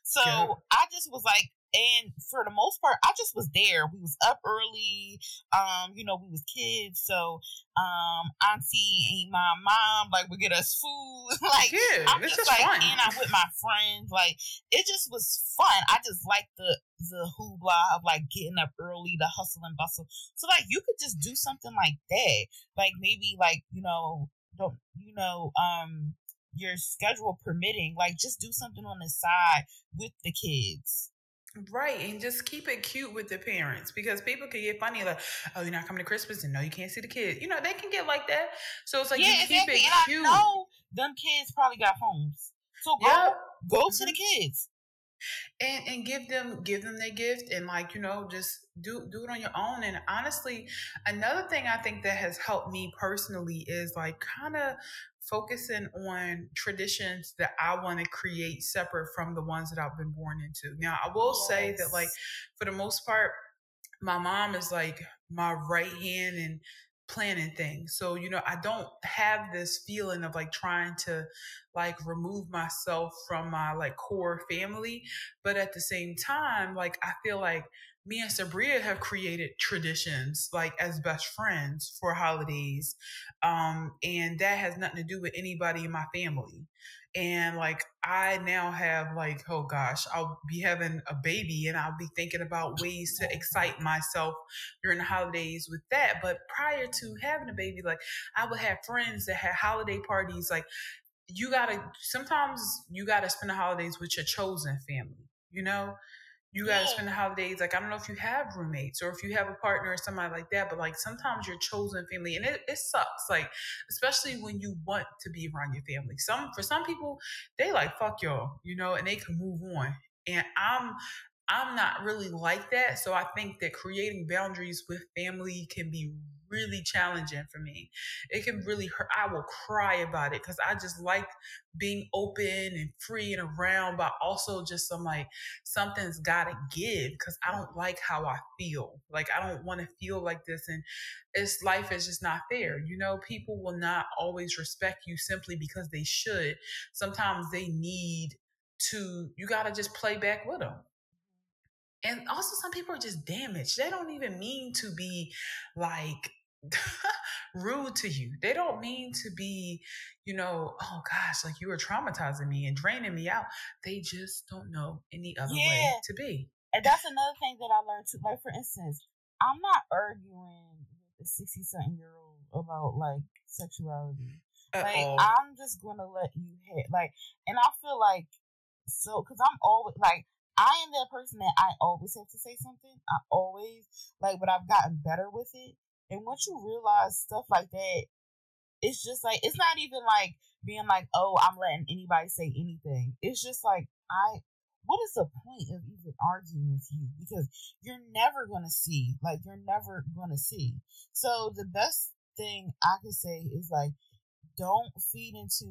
S2: So yeah. I just was like, and for the most part, I just was there. We was up early. Um, you know, we was kids, so um, auntie and my mom like would get us food. like yeah, I'm just, just like, fun. and I'm with my friends. Like it just was fun. I just like the the hoopla of like getting up early, the hustle and bustle. So like you could just do something like that. Like maybe like you know don't you know um your schedule permitting, like just do something on the side with the kids.
S1: Right, and just keep it cute with the parents because people can get funny like, "Oh, you're not coming to Christmas, and no, you can't see the kids." You know, they can get like that. So it's like yeah, you keep exactly. it cute.
S2: And I know them kids probably got phones, so go yep. go to the mm-hmm. kids
S1: and and give them give them their gift and like you know just do do it on your own and honestly another thing i think that has helped me personally is like kind of focusing on traditions that I want to create separate from the ones that I've been born into. Now, I will yes. say that, like, for the most part, my mom is like my right hand and planning things. So, you know, I don't have this feeling of like trying to like remove myself from my like core family. But at the same time, like, I feel like me and Sabria have created traditions like as best friends for holidays. Um, and that has nothing to do with anybody in my family. And like I now have like, oh gosh, I'll be having a baby and I'll be thinking about ways to excite myself during the holidays with that. But prior to having a baby, like I would have friends that had holiday parties. Like you gotta sometimes you gotta spend the holidays with your chosen family, you know? You gotta yeah. spend the holidays like i don't know if you have roommates or if you have a partner or somebody like that but like sometimes your chosen family and it, it sucks like especially when you want to be around your family some for some people they like fuck y'all you know and they can move on and i'm i'm not really like that so i think that creating boundaries with family can be really challenging for me. It can really hurt. I will cry about it because I just like being open and free and around, but also just I'm like, something's got to give because I don't like how I feel. Like, I don't want to feel like this. And it's life is just not fair. You know, people will not always respect you simply because they should. Sometimes they need to, you got to just play back with them and also some people are just damaged they don't even mean to be like rude to you. They don't mean to be, you know, oh gosh, like you were traumatizing me and draining me out. They just don't know any other yeah. way to be.
S2: And that's another thing that I learned too. Like for instance, I'm not arguing with a sixty something year old about like sexuality. At like all. I'm just gonna let you hit like, and I feel like so because I'm always like I am that person that I always have to say something. I always like, but I've gotten better with it. And once you realize stuff like that, it's just like it's not even like being like, oh, I'm letting anybody say anything. It's just like I what is the point of even arguing with you? Because you're never gonna see. Like you're never gonna see. So the best thing I can say is like don't feed into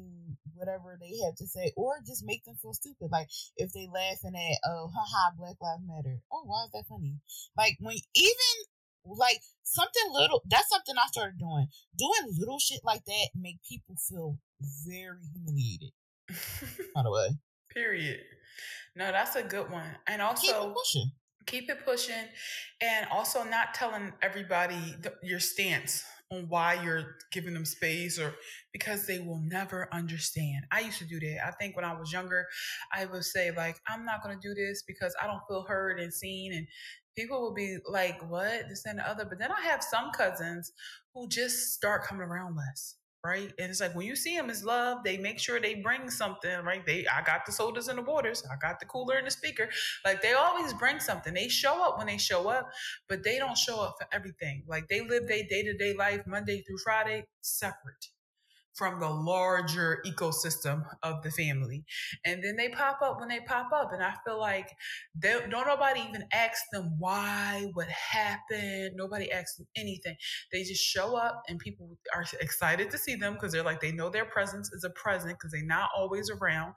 S2: whatever they have to say or just make them feel stupid. Like if they laughing at oh haha Black Lives Matter. Oh why is that funny? Like when even like something little that's something I started doing. Doing little shit like that make people feel very humiliated. by the way.
S1: Period. No, that's a good one. And also keep it pushing. Keep it pushing and also not telling everybody the, your stance on why you're giving them space or because they will never understand. I used to do that. I think when I was younger, I would say like, I'm not going to do this because I don't feel heard and seen and people will be like, what? This and the other. But then I have some cousins who just start coming around less. Right. And it's like when you see them as love, they make sure they bring something, right? They I got the sodas and the waters, I got the cooler and the speaker. Like they always bring something. They show up when they show up, but they don't show up for everything. Like they live their day-to-day life Monday through Friday separate from the larger ecosystem of the family. And then they pop up when they pop up. And I feel like they, don't nobody even ask them why, what happened. Nobody asks them anything. They just show up and people are excited to see them because they're like, they know their presence is a present because they're not always around.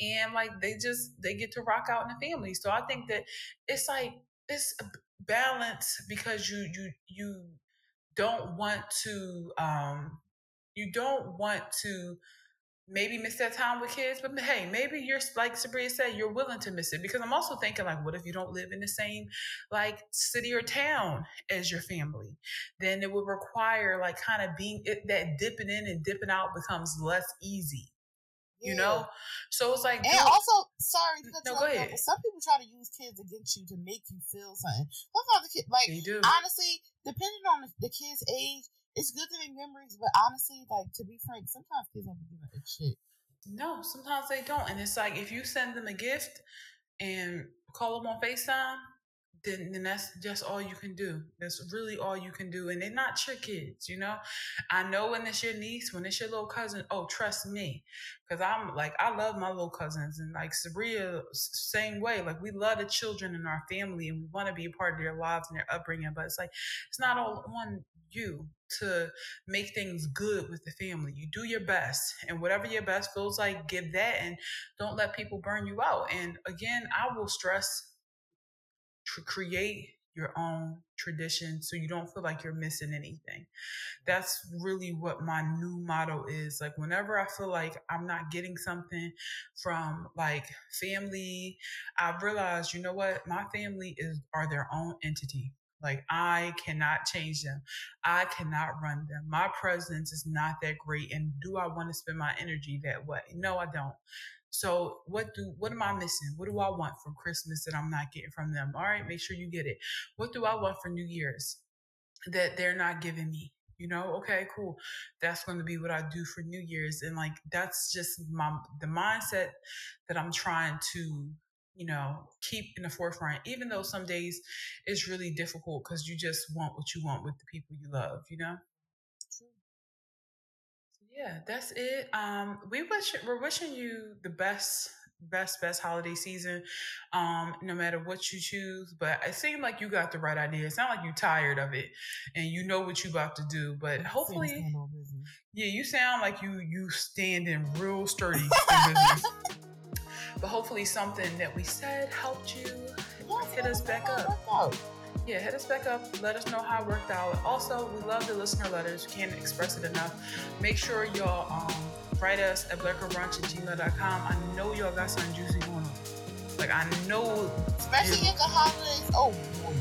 S1: And like they just, they get to rock out in the family. So I think that it's like, it's a balance because you, you, you, don't want to um you don't want to maybe miss that time with kids, but hey, maybe you're like Sabria said, you're willing to miss it because I'm also thinking like, what if you don't live in the same like city or town as your family? Then it would require like kind of being it, that dipping in and dipping out becomes less easy. Yeah. You know, so it's like,
S2: and also, sorry, no, go ahead. some people try to use kids against you to make you feel something. Sometimes the kid, like, honestly, depending on the, the kid's age, it's good to make memories, but honestly, like to be frank, sometimes kids don't be giving a shit.
S1: No, sometimes they don't, and it's like if you send them a gift and call them on Facetime, then, then that's just all you can do. That's really all you can do. And they're not your kids, you know? I know when it's your niece, when it's your little cousin, oh, trust me. Cause I'm like, I love my little cousins and like Sabria, same way. Like we love the children in our family and we want to be a part of their lives and their upbringing, but it's like, it's not all on you to make things good with the family. You do your best, and whatever your best feels like, give that, and don't let people burn you out. And again, I will stress to create your own tradition so you don't feel like you're missing anything. That's really what my new motto is. Like whenever I feel like I'm not getting something from like family, I've realized, you know what? My family is are their own entity. Like I cannot change them. I cannot run them. My presence is not that great. And do I want to spend my energy that way? No, I don't. So what do what am I missing? What do I want from Christmas that I'm not getting from them? All right, make sure you get it. What do I want for New Year's that they're not giving me? You know, okay, cool. That's going to be what I do for New Year's, and like that's just my the mindset that I'm trying to you know keep in the forefront. Even though some days it's really difficult because you just want what you want with the people you love. You know yeah, that's it. Um, we wish we're wishing you the best, best, best holiday season. Um, no matter what you choose, but it seemed like you got the right idea. It sounds like you're tired of it, and you know what you about to do. But hopefully, yeah, you sound like you you standing real sturdy but hopefully, something that we said helped you hit us back up yeah, hit us back up. Let us know how it worked out. Also, we love the listener letters. We can't express it enough. Make sure y'all um, write us at blackgirlbrunch at gmail.com. I know y'all got something juicy going on. Like, I know.
S2: Especially in the holidays. Oh, boy.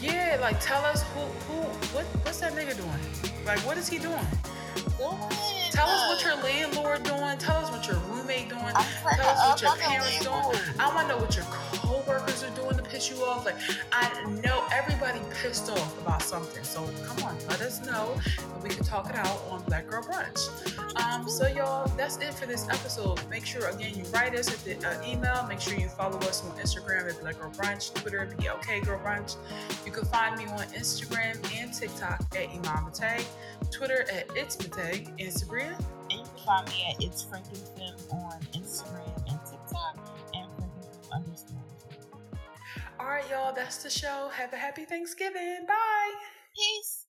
S1: Yeah, like, tell us who, who, what, what's that nigga doing? Like, what is he doing? Tell us what your landlord doing. Tell us what your roommate doing. Tell us what your parents doing. I want to know what your coworkers are doing to piss you off. Like I know everybody pissed off about something. So come on, let us know, we can talk it out on Black Girl Brunch. Um, so y'all, that's it for this episode. Make sure again you write us at the uh, email. Make sure you follow us on Instagram at Black Girl Brunch, Twitter at BLK Girl Brunch. You can find me on Instagram and TikTok at Iman Mate, Twitter at It's Mate, Instagram.
S2: And you can find me at It's Frankenfem on Instagram
S1: All right, y'all, that's the show. Have a happy Thanksgiving. Bye. Peace.